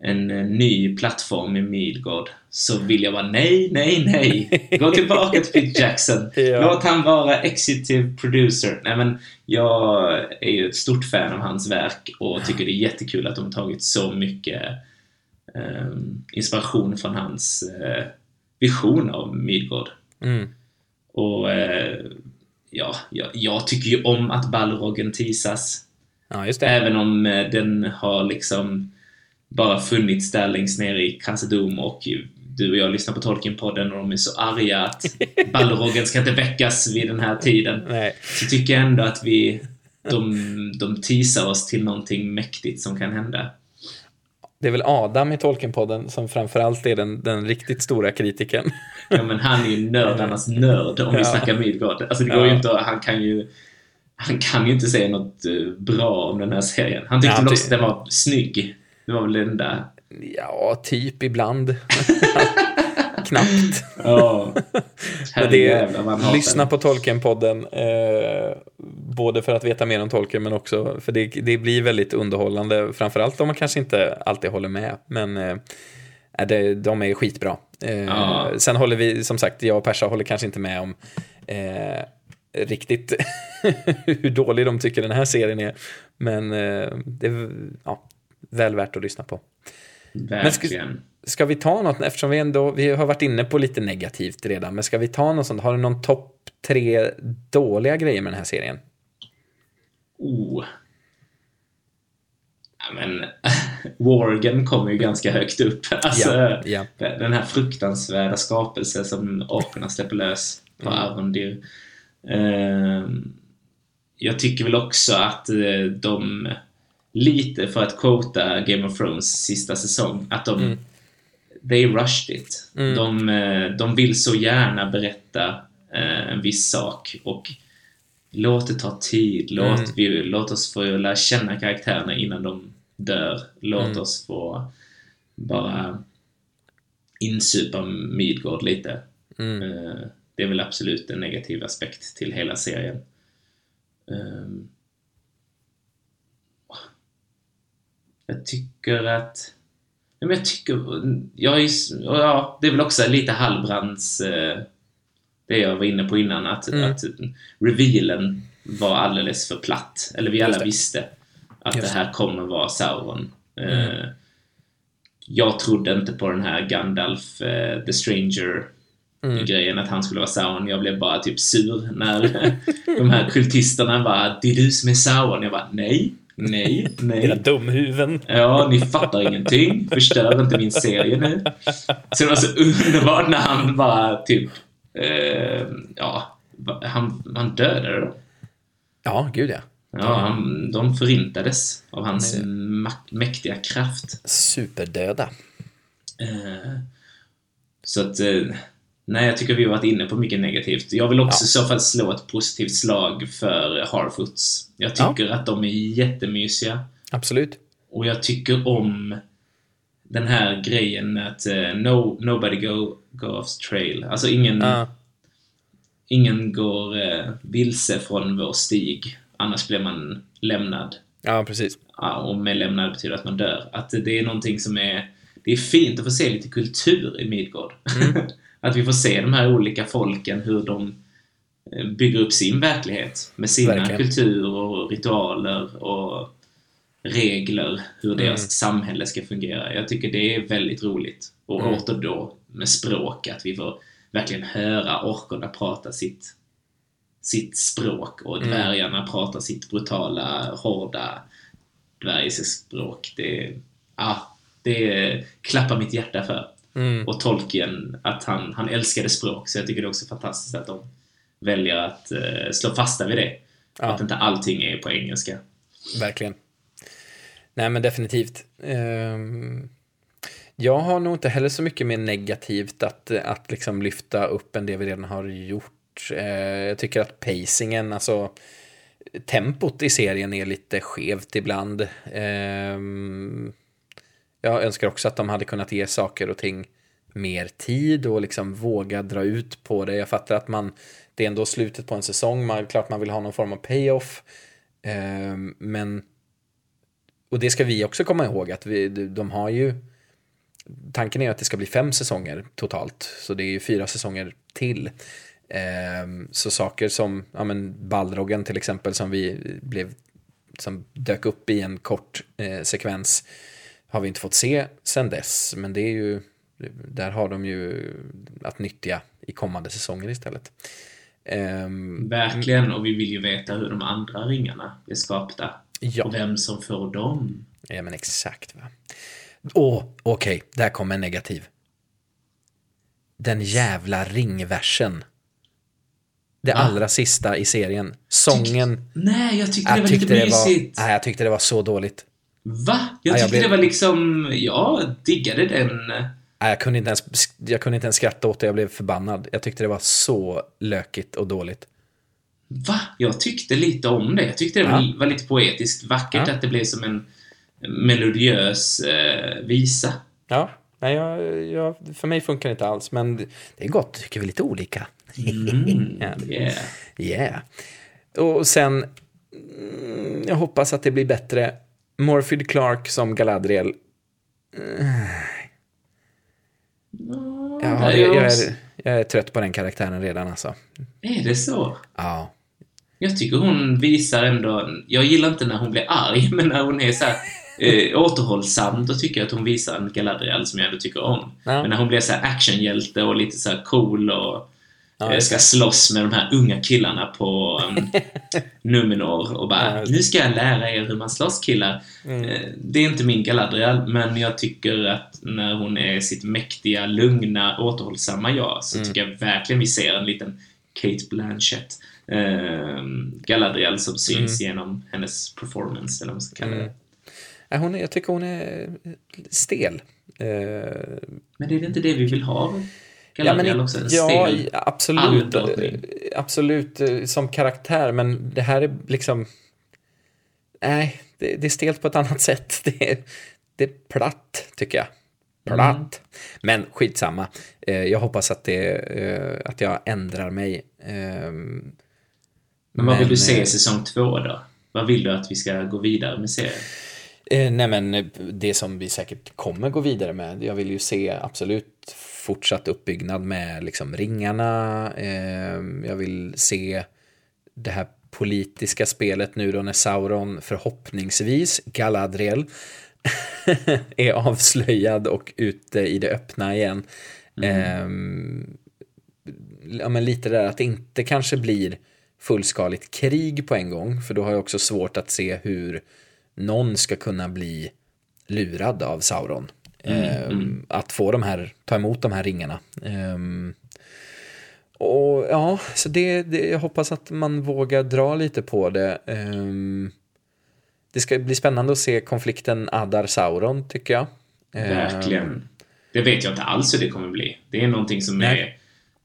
en eh, ny plattform i Midgård, så vill jag vara nej, nej, nej. Gå tillbaka till Peter Jackson. Ja. Låt han vara executive producer. Nej, men jag är ju ett stort fan av hans verk och tycker det är jättekul att de har tagit så mycket eh, inspiration från hans eh, vision av Midgård. Mm. Och eh, ja, jag, jag tycker ju om att Balrogen teasas. Ja. Även om eh, den har liksom bara funnits där längst ner i Khazad-dûm och du och jag lyssnar på Tolkien-podden och de är så arga att Balroggen ska inte väckas vid den här tiden. Nej. Så tycker jag ändå att vi, de, de teasar oss till någonting mäktigt som kan hända. Det är väl Adam i Tolkien-podden som framförallt är den, den riktigt stora kritiken. Ja, men han är ju nördarnas nörd om vi Ja. snackar Midgård. Alltså det går Ja. inte han kan ju han kan ju inte säga något eh, bra om den här serien. Han tyckte Ja, ty- också att den var snygg. Det var väl det enda. Ja, typ ibland. Knappt. Ja. Men han hatar lyssna på Tolkien-podden. Eh, både för att veta mer om Tolkien men också för det, det blir väldigt underhållande. Framförallt om man kanske inte alltid håller med. Men eh, det, de är skitbra. Eh, Ja. Sen håller vi, som sagt, jag och Persa håller kanske inte med om eh, riktigt hur dålig de tycker den här serien är. Men eh, det är ja, väl värt att lyssna på. Verkligen. Ska vi ta något, eftersom vi ändå, vi har varit inne på lite negativt redan, men ska vi ta något sånt? Har du någon topp tre dåliga grejer med den här serien? Oh. Ja, men Worgen kommer ju ganska högt upp. Alltså, Ja, ja. Den här fruktansvärda skapelsen som aporna släpper lös på Mm. Arondir. Ehm, jag tycker väl också att eh, de, lite för att quota Game of Thrones sista säsong, att de Mm. they rushed it. Mm. De, eh, de vill så gärna berätta eh, en viss sak och låt det ta tid. Låt, Mm. vi, låt oss få lära känna karaktärerna innan de dör. Låt Mm. oss få bara insupa Midgård lite. Mm. Eh, det är väl absolut en negativ aspekt till hela serien. Jag tycker att... Men jag tycker... Jag är, ja, det är väl också lite Hallbrands... eh, Det jag var inne på innan, att, Mm. att revealen var alldeles för platt. Eller vi alla visste att Just det här kommer vara Sauron. Mm. Eh, Jag trodde inte på den här Gandalf, eh, The Stranger Mm. grejen att han skulle vara Sauron. Jag blev bara typ sur när de här kultisterna bara “Det är du som är Sauron”. Jag bara “Nej, nej, Era nej”. dumhuvuden. Ja, ni fattar ingenting. Förstör inte min serie nu. Så det var så underbart när han bara typ... Eh, ja, han, han dödade dem. Ja, gud ja. Ja, han, de förintades av hans mäktiga kraft. Superdöda. Eh, så att, eh, nej, jag tycker vi har varit inne på mycket negativt. Jag vill också Ja. i så fall slå ett positivt slag för Harfoots. Jag tycker att de är jättemysiga. Absolut. Och jag tycker om den här grejen att eh, no, nobody go, go off trail. Alltså ingen, Ja. ingen går eh, vilse från vår stig. Annars blir man lämnad. ja, precis. Ja, och med lämnad betyder att man dör. Att det är någonting som är... Det är fint att få se lite kultur i Midgård. att vi får se de här olika folken, hur de eh, bygger upp sin verklighet med sina Verkligen. kulturer och ritualer och regler, hur Mm. deras samhälle ska fungera. Jag tycker det är väldigt roligt. Och Mm. åter då med språk, att vi får verkligen höra orkorna prata sitt, sitt språk och Mm. dvärgarna pratar sitt brutala, hårda dvärgiska språk. Det, ja, det klappar mitt hjärta för. Mm. Och Tolkien, att han, han älskade språk, så jag tycker det är också fantastiskt att de väljer att eh, slå fasta vid det. Ja. Att inte allting är på engelska. Verkligen. Nej, men definitivt. Ehm, jag har nog inte heller så mycket mer negativt att, att liksom lyfta upp än det vi redan har gjort. Eh, jag tycker att pacingen, alltså tempot i serien är lite skevt ibland. Jag önskar också att de hade kunnat ge saker och ting mer tid och liksom våga dra ut på det. Jag fattar att man, det är ändå slutet på en säsong, man, klart man vill ha någon form av payoff. Ehm, men, och det ska vi också komma ihåg att vi, de har ju, tanken är att det ska bli fem säsonger totalt, så det är ju fyra säsonger till. Ehm, så saker som, ja men Balrogen till exempel som vi blev, som dök upp i en kort eh, sekvens har vi inte fått se sen dess, men det är ju, där har de ju att nyttja i kommande säsonger istället. Ehm, Verkligen, och vi vill ju veta hur de andra ringarna är skapta. ja. Och vem som får dem. Ja, men exakt. va. Åh, okej, där kommer en negativ. den jävla ringversen. Det Va? allra sista i serien. Sången. Nej, jag tyckte det Jag var tyckte lite det var, mysigt. nej, jag tyckte det var så dåligt. Va? Jag Ja, jag tyckte blev- det var liksom... Jag diggade den. Nej, jag, kunde inte ens, jag kunde inte ens skratta åt det, jag blev förbannad. Jag tyckte det var så lökigt och dåligt. Va? Jag tyckte lite om det. Jag tyckte det var, Ja. var lite poetiskt vackert Ja. att det blev som en melodiös eh, visa. Ja, nej, jag, jag, för mig funkar det inte alls, men det är gott, tycker vi lite olika. Mm, yeah. Yeah. Och sen, mm, jag hoppas att det blir bättre. Morphed Clark som Galadriel. Ja, jag jag, är, jag är trött på den karaktären redan alltså. Är det så? Ja, Jag tycker hon visar ändå... Jag gillar inte när hon blir arg, men när hon är så här, eh, återhållsam, då tycker jag att hon visar en Galadriel som jag ändå tycker om. Ja. Men när hon blir så här actionhjälte och lite så cool och Ja, eh, just ska slåss med de här unga killarna på um, Numenor och bara Nu ska jag lära er hur man slåss killar. Mm. Eh, Det är inte min Galadriel, men jag tycker att när hon är sitt mäktiga, lugna, återhållsamma jag så Mm. tycker jag verkligen vi ser en liten Kate Blanchett eh, Galadriel som syns genom hennes performance, eller vad man ska kalla det. Mm. Hon är, jag tycker hon är stel. Eh, Men är det inte det vi vill ha Ja, men, också? Ja, stel absolut. Absolut eh, som karaktär, men det här är liksom... Nej, det, det är stelt på ett annat sätt. Det är, det är platt, tycker jag. Platt. Mm. Men skitsamma. Eh, Jag hoppas att, det, eh, att jag ändrar mig. Ehm, Men vad vill du se i säsong två då? Vad vill du att vi ska gå vidare med serien? Nej men det som vi säkert kommer gå vidare med. Jag vill ju se absolut fortsatt uppbyggnad med liksom ringarna. Eh, jag vill se det här politiska spelet nu då när Sauron förhoppningsvis, Galadriel, är avslöjad och ute i det öppna igen. Eh, ja, men lite där att det inte kanske blir fullskaligt krig på en gång. För då har jag också svårt att se hur någon ska kunna bli lurad av Sauron. Ehm, Att få de här, ta emot de här ringarna. Ehm, och ja, så det, det, jag hoppas att man vågar dra lite på det. Ehm, det ska bli spännande att se konflikten Adar-Sauron, tycker jag. Verkligen. Det vet jag inte alls hur det kommer bli. Det är någonting som Nej.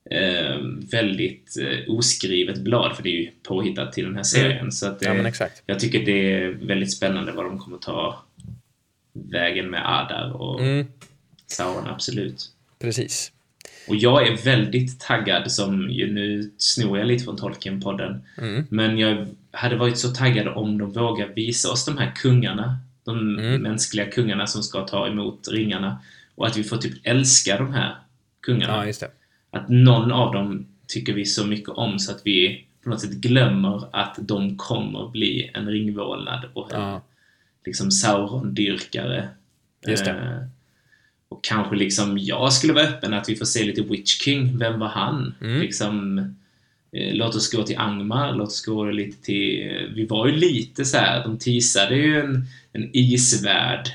är eh, väldigt eh, oskrivet blad, för det är ju påhittat till den här serien. Så att det, Ja, men exakt. jag tycker det är väldigt spännande vad de kommer ta vägen med Adar och Mm, Sauron, absolut. precis. Och jag är väldigt taggad, som ju nu snor jag lite från Tolkien-podden, Mm. men jag hade varit så taggad om de vågar visa oss de här kungarna, de Mm. mänskliga kungarna som ska ta emot ringarna, och att vi får typ älska de här kungarna. Ja. Att någon av dem tycker vi så mycket om så att vi på något sätt glömmer att de kommer bli en ringvålnad och en Ja, liksom Sauron-dyrkare. Just det. Eh, och kanske liksom, jag skulle vara öppen att vi får se lite Witch King. Vem var han? Mm. Liksom, eh, låt oss gå till Angmar, låt oss gå lite till... Vi var ju lite så här, de teasade ju en, en isvärld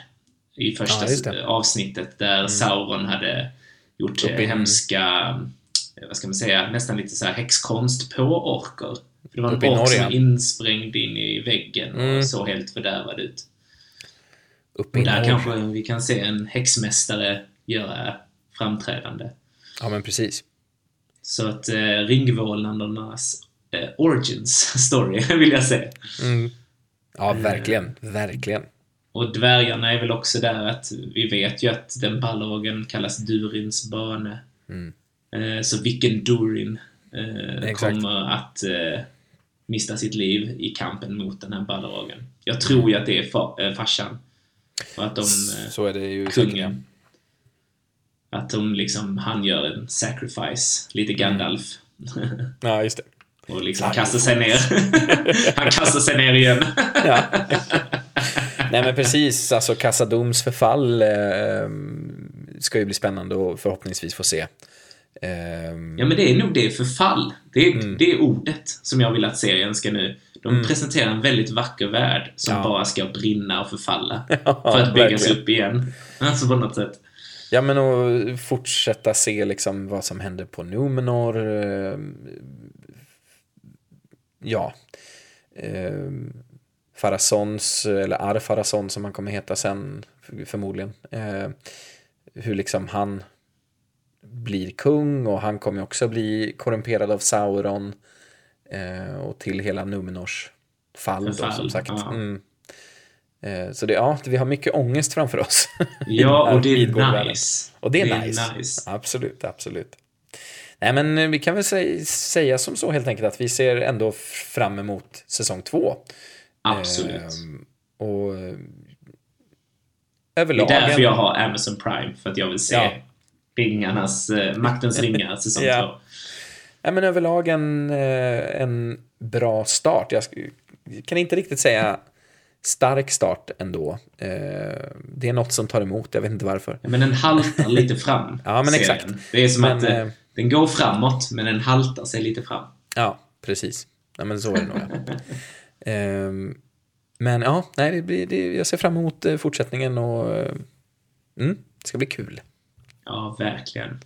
i första Ja. Mm. avsnittet där Sauron hade gjort Uppe eh, hemska, eh, vad ska man säga, nästan lite så här häxkonst på orker. För det var en Uppe ork som var insprängd in i väggen och Mm. såg helt fördärvad ut. Uppe i där norr. kanske vi kan se en häxmästare göra framträdande. Ja, men precis. Så att eh, ringvålnadernas eh, origins story vill jag säga. Mm. Ja, Eh. verkligen. Verkligen. Och dvärgarna är väl också där att vi vet ju att den balrogen kallas Durins bane. Mm. Eh, så vilken Durin eh, kommer att mista sitt liv i kampen mot den här balrogen? Jag tror ju att det är fa- farsan. Och att de... Eh, Så är det ju säkert. kungen. Att de liksom, han gör en sacrifice, lite Gandalf. Ja, just det. och liksom kastar sig ner. han kastar sig ner igen. Ja. Nej men precis, alltså Casadoms förfall eh, ska ju bli spännande och förhoppningsvis få se. Eh, ja, men det är nog det, förfall. Det är, Mm. det är ordet som jag vill att serien ska nu... De presenterar en väldigt vacker värld som Ja. bara ska brinna och förfalla. Ja, för att byggas verkligen. upp igen. Alltså på något sätt. Ja, men och fortsätta se liksom vad som händer på Numenor. eh, Ja. Eh, Farasons, eller Ar-Farason som han kommer heta sen, förmodligen. Eh, hur liksom han blir kung och han kommer också bli korrumperad av Sauron. Eh, och till hela Numenors fall, då, som sagt. ja. Mm. Eh, så det, ja, vi har mycket ångest framför oss. Ja, och det är nice. Och det är, nice. Absolut, absolut. Nej, men eh, vi kan väl sä- säga som så helt enkelt att vi ser ändå fram emot säsong två. Absolut. Ehm, och eh, Det är överlag... därför jag har Amazon Prime, för att jag vill se Ja. ringarnas, eh, Maktens ringar säsong Ja. två. Ja, men överlag en, eh, en bra start. Jag kan inte riktigt säga stark start ändå. Eh, Det är något som tar emot, jag vet inte varför. Men den haltar lite fram. Ja, men exakt. Det är som Men, att eh, eh, den går framåt, men den haltar sig lite fram. Ja, precis. Ja, men så är det nog. Ehm, men ja, nej, det blir, det, jag ser fram emot fortsättningen och mm, det ska bli kul. Ja, verkligen.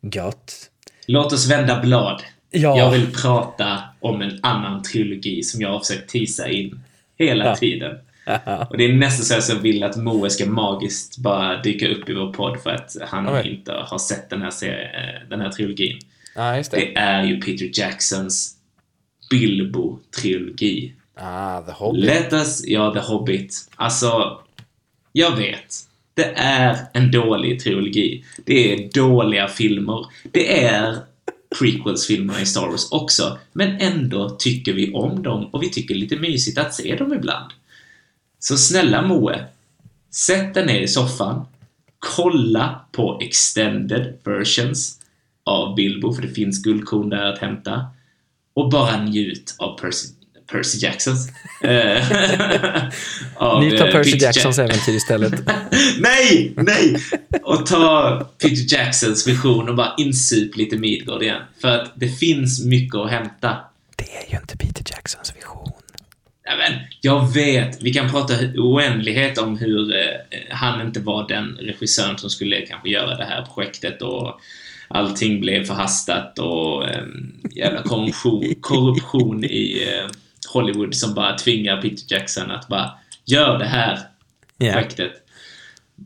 Gött. Låt oss vända blad. Ja. Jag vill prata om en annan trilogi som jag har försökt tisa in hela Ja. tiden. Och det är nästan så att jag vill att Moe ska magiskt bara dyka upp i vår podd för att han Oj. inte har sett den här, serien, den här trilogin. Just det. Det är ju Peter Jacksons Bilbo-trilogi. Ah, The Hobbit. Let us, ja, The Hobbit. Alltså, jag vet. Det är en dålig trilogi. Det är dåliga filmer. Det är prequels-filmerna i Star Wars också. Men ändå tycker vi om dem och vi tycker lite mysigt att se dem ibland. Så snälla Moe, sätt dig ner i soffan, kolla på extended versions av Bilbo, för det finns guldkorn där att hämta. Och bara njut av Percy, Percy Jacksons. eh, Ni tar eh, Percy Peter Jacksons Jack- äventyr istället. nej, nej! Och ta Peter Jacksons vision och bara insup lite Midgård igen. För att det finns mycket att hämta. Det är ju inte Peter Jacksons vision. Nej, men, jag vet, vi kan prata oändlighet om hur eh, han inte var den regissören som skulle kanske göra det här projektet och allting blev förhastat och eh, jävla korruption, korruption i eh, Hollywood som bara tvingar Peter Jackson att bara gör det här Ja. projektet.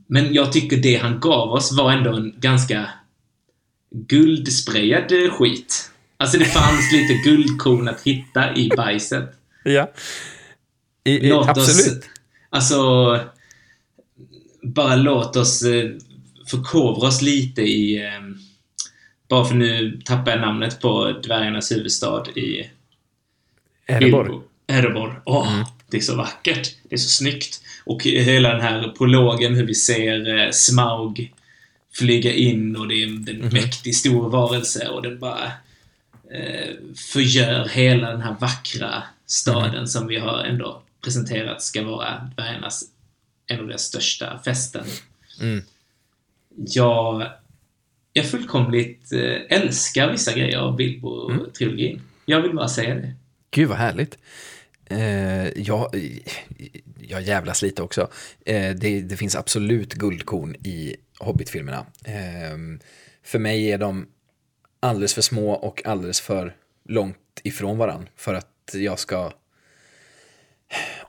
Men jag tycker det han gav oss var ändå en ganska guldsprayad eh, skit. Alltså det fanns lite guldkorn att hitta i bajset. ja. I, i, Låt absolut. oss... Alltså... Bara låt oss eh, förkovra oss lite i... Eh, bara för nu tappar jag namnet på dvärgarnas huvudstad i Erebor. Erebor. Åh, det är så vackert. Det är så snyggt. Och hela den här prologen, hur vi ser eh, Smaug flyga in och det är en en mäktig stor varelse och den bara eh, förgör hela den här vackra staden som vi har ändå presenterat ska vara dvärgarnas en av deras största festen. Mm. Jag, jag fullkomligt eh, älskar vissa grejer av Bilbo-trilogin. Jag vill bara säga det. Gud vad härligt. Eh, jag, jag jävlas lite också. Eh, det, det finns absolut guldkorn i Hobbit-filmerna. Eh, för mig är de alldeles för små och alldeles för långt ifrån varann för att jag ska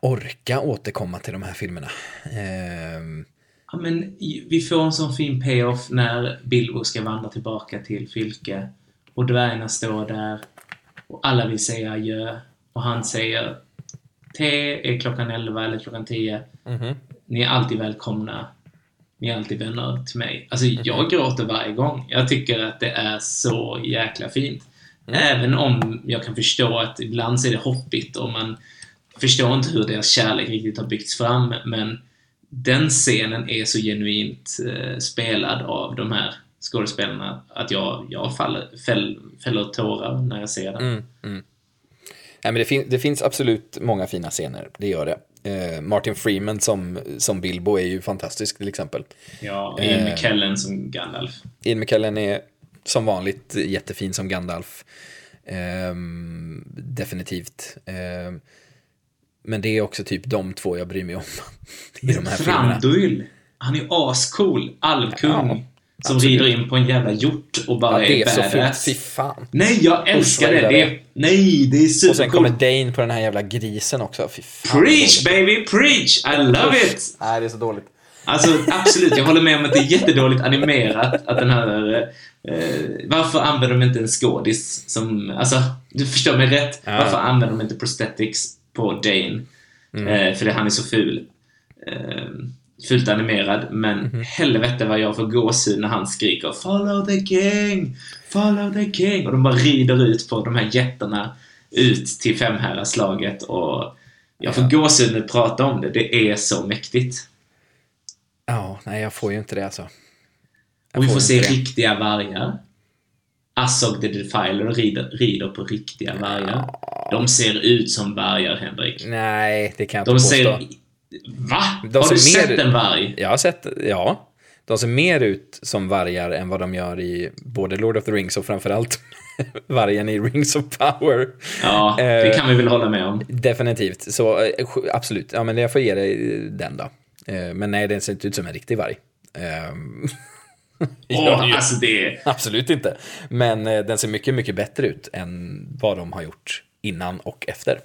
orka återkomma till de här filmerna. Eh, Ja, men vi får en sån fin payoff när Bilbo ska vandra tillbaka till Fylke och dvärgarna står där och alla vill säga adjö och han säger Te är klockan 11 eller klockan 10. Ni är alltid välkomna. Ni är alltid vänner till mig. Alltså, jag gråter varje gång. Jag tycker att det är så jäkla fint. Även om jag kan förstå att ibland så är det hoppigt och man förstår inte hur deras kärlek riktigt har byggts fram, men den scenen är så genuint eh, spelad av de här skådespelarna att jag, jag faller, fäll, fäller tårar när jag ser den. Mm, mm. Nej, men det, fin- det finns absolut många fina scener, det gör det. Eh, Martin Freeman som, som Bilbo är ju fantastisk till exempel. Ja, Ian Eh. McKellen som Gandalf. Ian McKellen är som vanligt jättefin som Gandalf. Ehm, definitivt. Ehm, men det är också typ de två jag bryr mig om i de här filmerna. Thranduil. han är ascool. Alvkung. Ja, som absolut. rider in på en jävla hjort och bara Ja, det är så fult. Fy fan. Nej, jag älskar det. det är, nej, det är Och sen kommer supercoolt. Dane på den här jävla grisen också. Fy fan. Preach baby, preach! I love it! Nej, det är så dåligt. Alltså absolut, jag håller med om att det är jättedåligt animerat att den här... Eh, varför använder de inte en skådis som... Alltså, du förstår mig rätt. Ja. Varför använder de inte prosthetics på Dane? Mm. Eh, för det, han är så ful. Eh, fult animerad, men Mhm. helvete vad jag får gåshud när han skriker Follow the king! Follow the king! Och de bara rider ut på de här jättarna ut till femherrarslaget och jag får gåshud när jag pratar om det. Det är så mäktigt. Ja, nej, jag får ju inte det alltså. Jag Och vi får se det. riktiga vargar. Assog the Defiler rider, rider på riktiga vargar. De ser ut som vargar, Henrik. Nej, det kan jag De inte påstå. ser... Va? De Har du mer- sett en varg? Jag har sett, ja. De ser mer ut som vargar än vad de gör i både Lord of the Rings och framförallt vargen i Rings of Power. Ja, det Eh, kan vi väl hålla med om. Definitivt, så eh, absolut. Ja, men jag får ge dig den då. Eh, Men nej, den ser inte ut som en riktig varg. Ehm, det ju. alltså det... Absolut inte. Men eh, den ser mycket, mycket bättre ut än vad de har gjort innan och efter.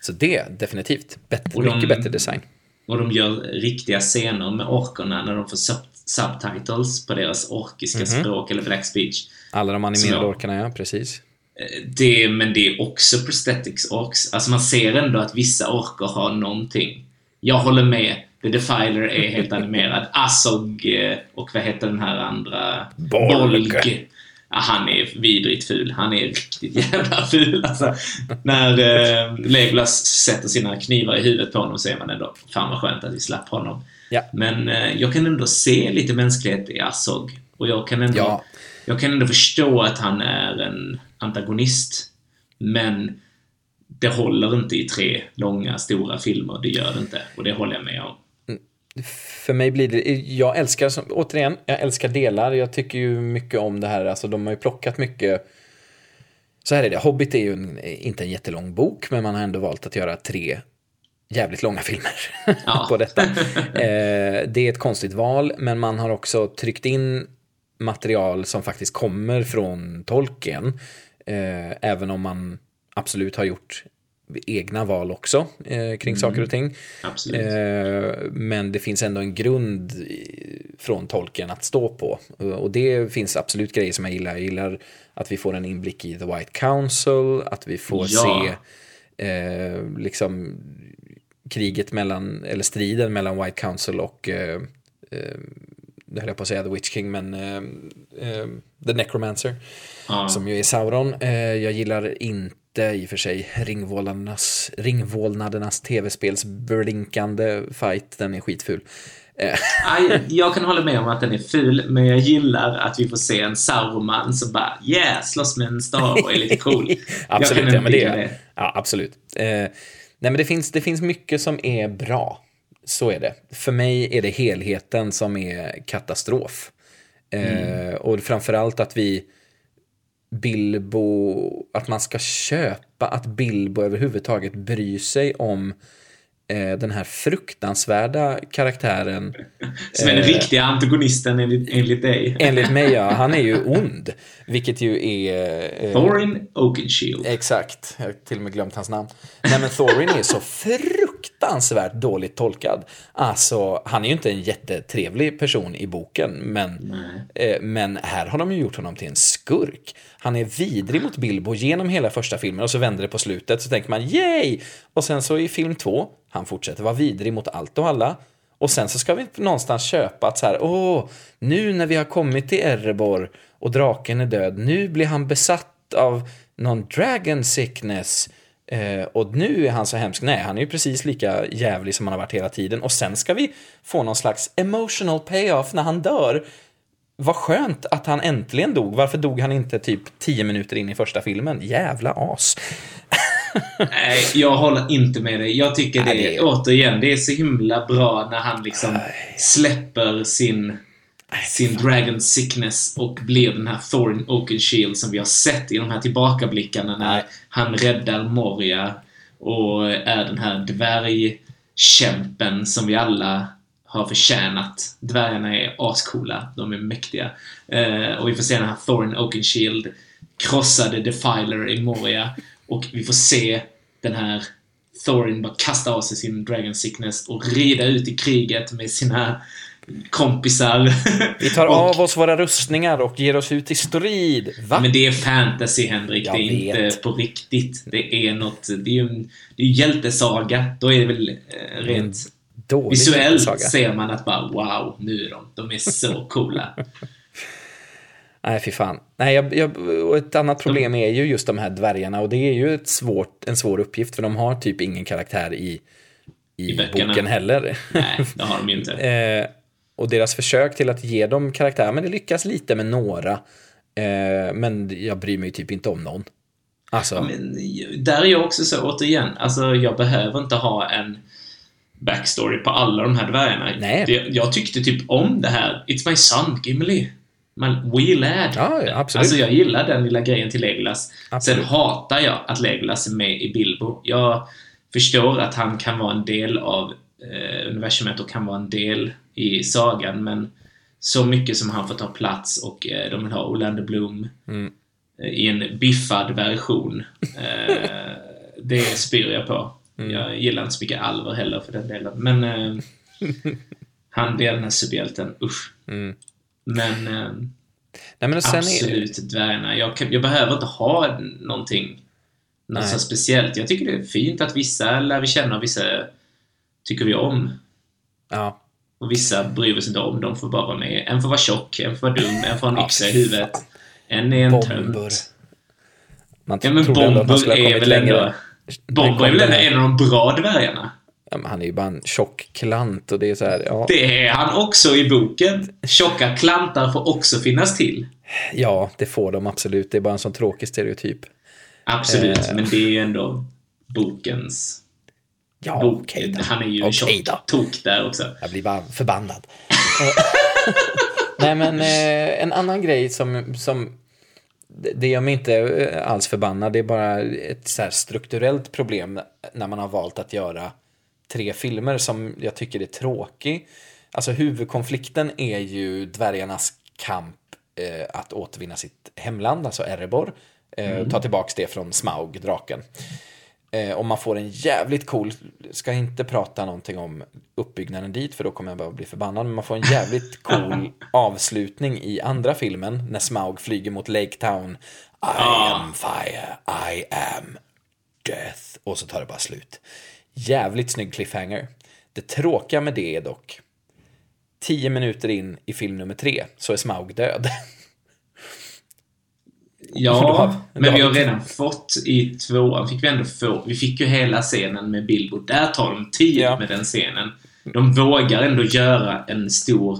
Så det, definitivt. Bättre, de- mycket bättre design. Och de gör riktiga scener med orkerna när de får sub subtitles på deras orkiska språk, eller black speech. Alla de animerade Så- orkarna, ja, precis. Eh, Det, men det är också prosthetics orks. Alltså man ser ändå att vissa orker har någonting. Jag håller med. The Defiler är helt animerad. Assog eh, och vad heter den här andra? Bolg. Ja, han är vidrigt ful. Han är riktigt jävla ful. Alltså, när eh, Legolas sätter sina knivar i huvudet på honom ser man ändå, fan vad skönt att vi slapp honom. Ja. Men eh, jag kan ändå se lite mänsklighet i Assog. Och jag kan ändå, Ja. jag kan ändå förstå att han är en antagonist. Men det håller inte i tre långa, stora filmer. Det gör det inte. Och det håller jag med om. För mig blir det, jag älskar, som- återigen, jag älskar delar. Jag tycker ju mycket om det här, alltså de har ju plockat mycket. Så här är det, Hobbit är ju en, inte en jättelång bok, men man har ändå valt att göra tre jävligt långa filmer Ja. på detta. Eh, det är ett konstigt val, men man har också tryckt in material som faktiskt kommer från Tolkien. Eh, även om man absolut har gjort egna val också eh, kring saker och ting. Eh, men det finns ändå en grund från tolken att stå på. Eh, Och det finns absolut grejer som jag gillar. Jag gillar att vi får en inblick i The White Council, att vi får Ja. se eh, liksom kriget mellan, eller striden mellan White Council och eh, eh, det höll jag på att säga The Witch King, men eh, eh, The Necromancer, Ja. som ju är Sauron. Eh, jag gillar inte i och för sig ringvålnadernas, ringvålnadernas tv-spelsblinkande fight, den är skitful. Eh, Aj, jag kan hålla med om att den är ful, men jag gillar att vi får se en Sauroman som bara yeah, slåss med en stav och är lite cool. absolut, ja, men det, är- ja, absolut. Eh, nej, men det finns, det finns mycket som är bra. Så är det. För mig är det helheten som är katastrof. Eh, och framförallt att vi Bilbo, att man ska köpa att Bilbo överhuvudtaget bryr sig om eh, den här fruktansvärda karaktären. Som är den riktiga antagonisten enligt, enligt dig. Enligt mig, ja, han är ju ond. Vilket ju är... Eh, Thorin Oakenshield. Exakt, jag har till och med glömt hans namn. Nej men Thorin är så fruktansvärt dåligt tolkad. Alltså, han är ju inte en jättetrevlig person i boken, men, eh, men här har de ju gjort honom till en skurk. Han är vidrig mot Bilbo genom hela första filmen och så vänder det på slutet så tänker man yay! Och sen så i film två, han fortsätter vara vidrig mot allt och alla. Och sen så ska vi någonstans köpa att så här, åh, nu när vi har kommit till Erebor och draken är död, nu blir han besatt av någon dragon sickness. Eh, och nu är han så hemsk. Nej, han är ju precis lika jävlig som han har varit hela tiden. Och sen ska vi få någon slags emotional payoff när han dör. Vad skönt att han äntligen dog. Varför dog han inte typ tio minuter in i första filmen? Jävla as. Nej, jag håller inte med dig. Jag tycker det, Nej, det är- återigen, det är så himla bra när han liksom släpper sin, sin dragon sickness och blir den här Thorin Oakenshield som vi har sett i de här tillbakablickarna när han räddar Moria och är den här dvärgkämpen som vi alla har förtjänat. Dvärgarna är ascoola, de är mäktiga. Eh, och vi får se den här Thorin Oakenshield krossade Defiler i Moria. Och vi får se den här Thorin bara kasta av sig sin Dragon Sickness och rida ut i kriget med sina kompisar. Vi tar Och- av oss våra rustningar och ger oss ut i strid. Va? Men det är fantasy, Henrik. Jag det är vet. inte på riktigt. Det är något... Det är ju en, det är hjältesaga. Då är det väl eh, rent... Dålig Visuellt saga. ser man att bara wow, nu är de. De är så coola. Nej, fy fan. Nej, jag, jag, och ett annat problem är ju just de här dvärgarna och det är ju ett svårt, en svår uppgift för de har typ ingen karaktär i, i, I boken heller. Nej, det har de ju inte. och deras försök till att ge dem karaktär, men det lyckas lite med några. Eh, men jag bryr mig typ inte om någon. Alltså, Men där är jag också så, återigen, alltså jag behöver inte ha en backstory på alla de här dvärgarna. Nej. Det, jag tyckte typ om det här. It's my son, Gimli. My wee lad. Ja, absolut. Alltså jag gillar den lilla grejen till Legolas. Absolut. Sen hatar jag att Legolas är med i Bilbo. Jag förstår att han kan vara en del av eh, universumet och kan vara en del i sagan, men så mycket som han får ta plats och eh, de vill ha Orlando Bloom Mm. eh, i en biffad version. Eh, det spyr jag på. Mm. Jag gillar inte så mycket alver heller för den delen. Men eh, han blir den här superhjälten. Usch. Mm. Men eh, nej, men sen är, absolut dvärgarna. Jag, kan, jag behöver inte ha någonting något Nej. så speciellt. Jag tycker det är fint att vissa lär vi känna och vissa tycker vi om. ja, Och vissa bryr oss inte om. De får bara vara med. En får vara tjock, en får vara dum, en får ha en yxa i huvudet. En är en tönt. man Ja men Bomber är väl ändå... Bomber är väl ändå en av de bra dvärgarna? Ja, men han är ju bara en tjock klant och det är så här, ja, Det är han också i boken. Tjocka klantar får också finnas till. ja, det får de absolut. Det är bara en sån tråkig stereotyp. Absolut, Eh. men det är ju ändå bokens... Ja, okej då. Han är ju tjock då. tok där också. Jag blir bara förbannad. Nej, men eh, en annan grej som, som det- gör mig inte eh, alls förbannad. Det är bara ett så här strukturellt problem när man har valt att göra tre filmer som jag tycker är tråkig. Alltså huvudkonflikten är ju dvärgarnas kamp eh, att återvinna sitt hemland, alltså Erebor. Eh, Ta tillbaks det från Smaug, draken. Eh, och man får en jävligt cool, ska inte prata någonting om uppbyggnaden dit för då kommer jag bara bli förbannad, men man får en jävligt cool avslutning i andra filmen när Smaug flyger mot Lake Town. I am fire, I am death. Och så tar det bara slut. Jävligt snygg cliffhanger. Det tråkiga med det är dock, tio minuter in i film nummer tre så är Smaug död. Ja, har- men vi har har vi- redan fått i tvåan, fick vi ändå få, vi fick ju hela scenen med Bilbo. Där tar de tid Ja. med den scenen. De vågar ändå göra en stor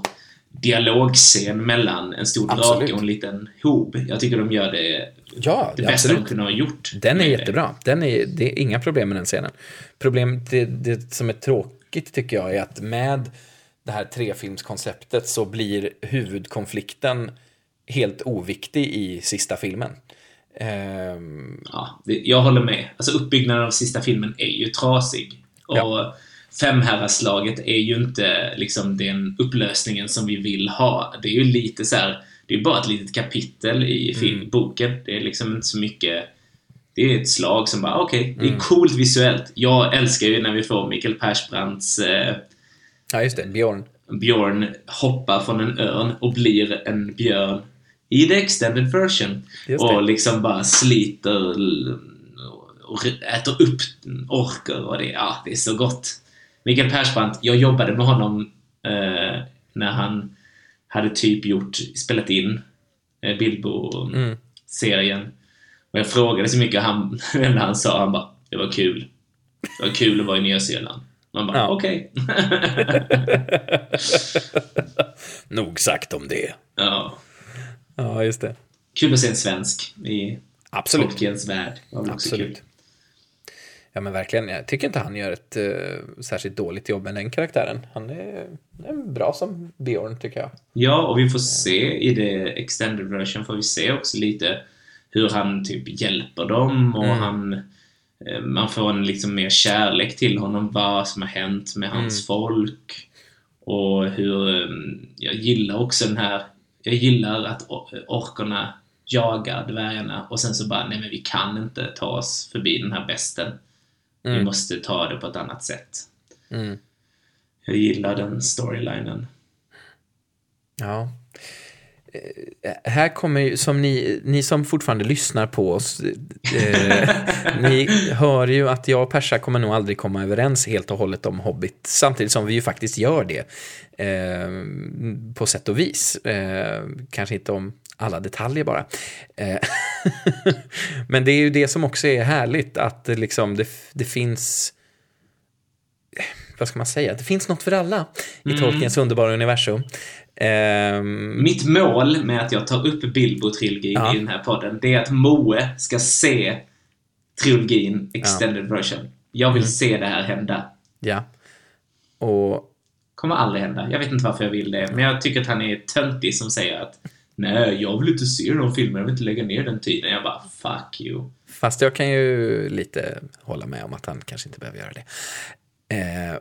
dialogscen mellan en stor drake Absolut. och en liten hob. Jag tycker de gör det, Ja, det bästa absolut. de kunde ha gjort. Den är jättebra. Den är, det är inga problem med den scenen. Problem, det, det som är tråkigt tycker jag är att med det här trefilmskonceptet så blir huvudkonflikten helt oviktig i sista filmen. Ehm, Ja, det, jag håller med. Alltså uppbyggnaden av sista filmen är ju trasig. Och Ja. femherrarslaget är ju inte liksom den upplösningen som vi vill ha. Det är ju lite så här, det är bara ett litet kapitel i Mm. filmboken. Det är liksom inte så mycket det är ett slag som bara, okej, det Mm. är coolt visuellt. Jag älskar ju när vi får Mikael Persbrandts eh, ja, just det. Björn. Björn hoppa från en örn och blir en björn i the extended version. Och liksom bara sliter och äter upp orker och det, ja, det är så gott. Mikael Persbrandt, jag jobbade med honom eh, när han hade typ gjort, spelat in eh, Bilbo-serien. Och jag frågade så mycket han, när han sa, han bara, det var kul. Det var kul att vara i Nya Zeeland. Man bara, Ja. okej. Nog sagt om det. ja. Ja, just det. Kul att se en svensk i Absolut. Tolkiens värld. Absolut. kul. Ja, men verkligen. Jag tycker inte han gör ett eh, särskilt dåligt jobb med den karaktären. Han är, är bra som Björn, tycker jag. Ja, och vi får se i det extended version får vi se också lite hur han typ hjälper dem och Mm. han eh, man får en liksom mer kärlek till honom, vad som har hänt med hans Mm. folk. Och hur... ehm, Jag gillar också den här... Jag gillar att or- orkerna jagar dvärgarna och sen så bara, nej men vi kan inte ta oss förbi den här besten. Vi Mm. måste ta det på ett annat sätt. Mm. Jag gillar den storylinen. Ja. Eh, Här kommer ju, som ni, ni som fortfarande lyssnar på oss, eh, ni hör ju att jag och Persa kommer nog aldrig komma överens helt och hållet om Hobbit, samtidigt som vi ju faktiskt gör det eh, på sätt och vis. Eh, kanske inte om alla detaljer bara. Eh, Men det är ju det som också är härligt, att liksom, det, det finns vad ska man säga, det finns något för alla i Tolkiens underbara universum. Ehm, Mitt mål med att jag tar upp Bilbo-trilogin Ja. i den här podden, det är att Moe ska se trilogin extended version. Jag vill se det här hända. ja. Och Kommer aldrig hända. Jag vet inte varför jag vill det, men jag tycker att han är töntig som säger att Nej, jag vill inte se de filmerna, jag vill inte lägga ner den tiden. Jag bara, fuck you. fast jag kan ju lite hålla med om att han kanske inte behöver göra det. Eh,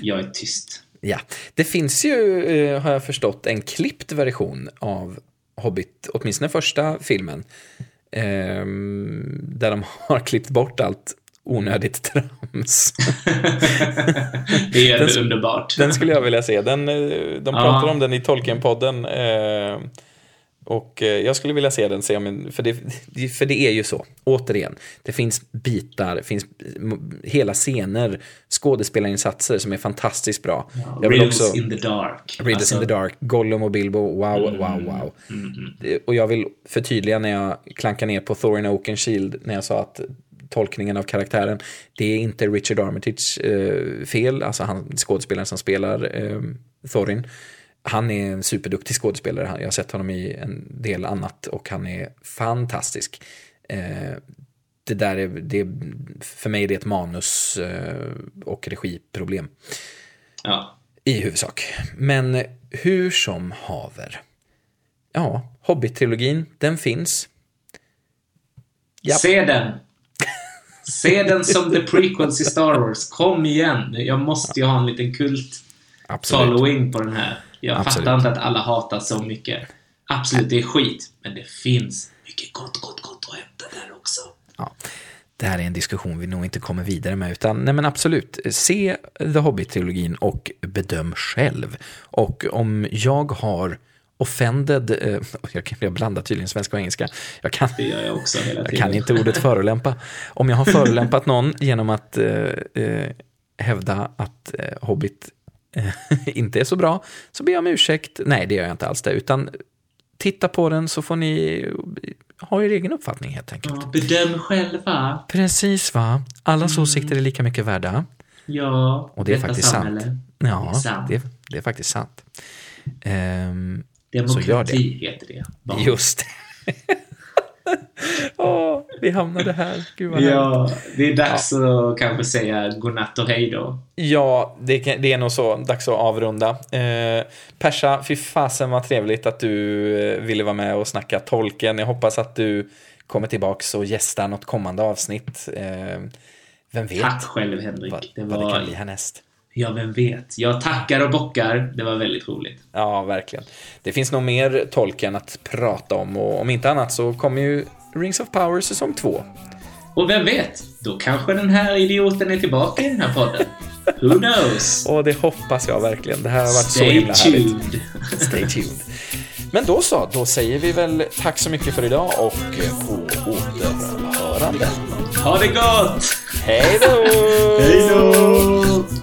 Jag är tyst. Ja, det finns ju, eh, har jag förstått, en klippt version av Hobbit, åtminstone första filmen. ehm, där de har klippt bort allt onödigt trams. det är Den- underbart. Den skulle jag vilja se. Den, eh, de Ja. pratar om den i Tolkien-podden. Eh, och eh, jag skulle vilja se den, se om för, det, för det är ju så, återigen, det finns bitar, det finns hela scener, skådespelarinsatser som är fantastiskt bra. vill Riddles också, in the dark. Riddles Alltså, in the Dark, Gollum och Bilbo, wow, wow, wow. Det- Och jag vill förtydliga när jag klankar ner på Thorin Oakenshield när jag sa att tolkningen av karaktären, det är inte Richard Armitage eh, fel, alltså han, skådespelaren som spelar eh, Thorin. Han är en superduktig skådespelare, jag har sett honom i en del annat och han är fantastisk. Eh, det där är, det, för mig är det ett manus eh, och regiproblem Ja. i huvudsak. Men hur som haver. Ja, Hobbit-trilogin, den finns. Japp. Se den! Se den som the prequels i Star Wars. Kom igen! Jag måste ju ha en liten kult Absolut. following på den här. Jag Absolut. fattar inte att alla hatar så mycket. Absolut, det är skit. Men det finns mycket gott, gott, gott att hämta där också. Ja. Det här är en diskussion vi nog inte kommer vidare med, utan nej men absolut, se The Hobbit-trilogin och bedöm själv. Och om jag har offended, eh, jag, jag blandar tydligen svenska och engelska, jag kan, jag Jag kan inte ordet förolämpa. Om jag har förolämpat någon genom att eh, eh, hävda att eh, Hobbit inte är så bra, så ber jag om ursäkt. Nej, det gör jag inte alls det, utan titta på den så får ni ha er egen uppfattning helt enkelt. Ja, bedöm själva. Precis va? Allas åsikter är lika mycket värda. Ja, Och det är faktiskt samhälle. sant. Ja, Det är sant. det, det är faktiskt sant. Ehm, Så gör Demokrati heter det. Barn. just det. Åh, vi hamnade här. Gud vad. Ja, det är dags att kanske säga godnatt och hej då. Ja, det, kan- det är nog så. Dags att avrunda. Eh, Persa, fy fasen vad trevligt att du eh, ville vara med och snacka tolken. Jag hoppas att du kommer tillbaks och gästar något kommande avsnitt. Eh, vem vet Tack själv Henrik. vad, Det vad det kan var... bli härnäst. Ja, vem vet. Jag tackar och bockar. Det var väldigt roligt. Ja, verkligen. Det finns nog mer tolken att prata om och om inte annat så kommer ju Rings of Power säsong 2. Och vem vet? Då kanske den här idioten är tillbaka i den här podden. Who knows? Och det hoppas jag verkligen. Det här har varit så Stay himla härligt. tuned. Stay tuned. Men då så, då säger vi väl tack så mycket för idag och på återhörande. Ha det gott! Hej då! Hej då!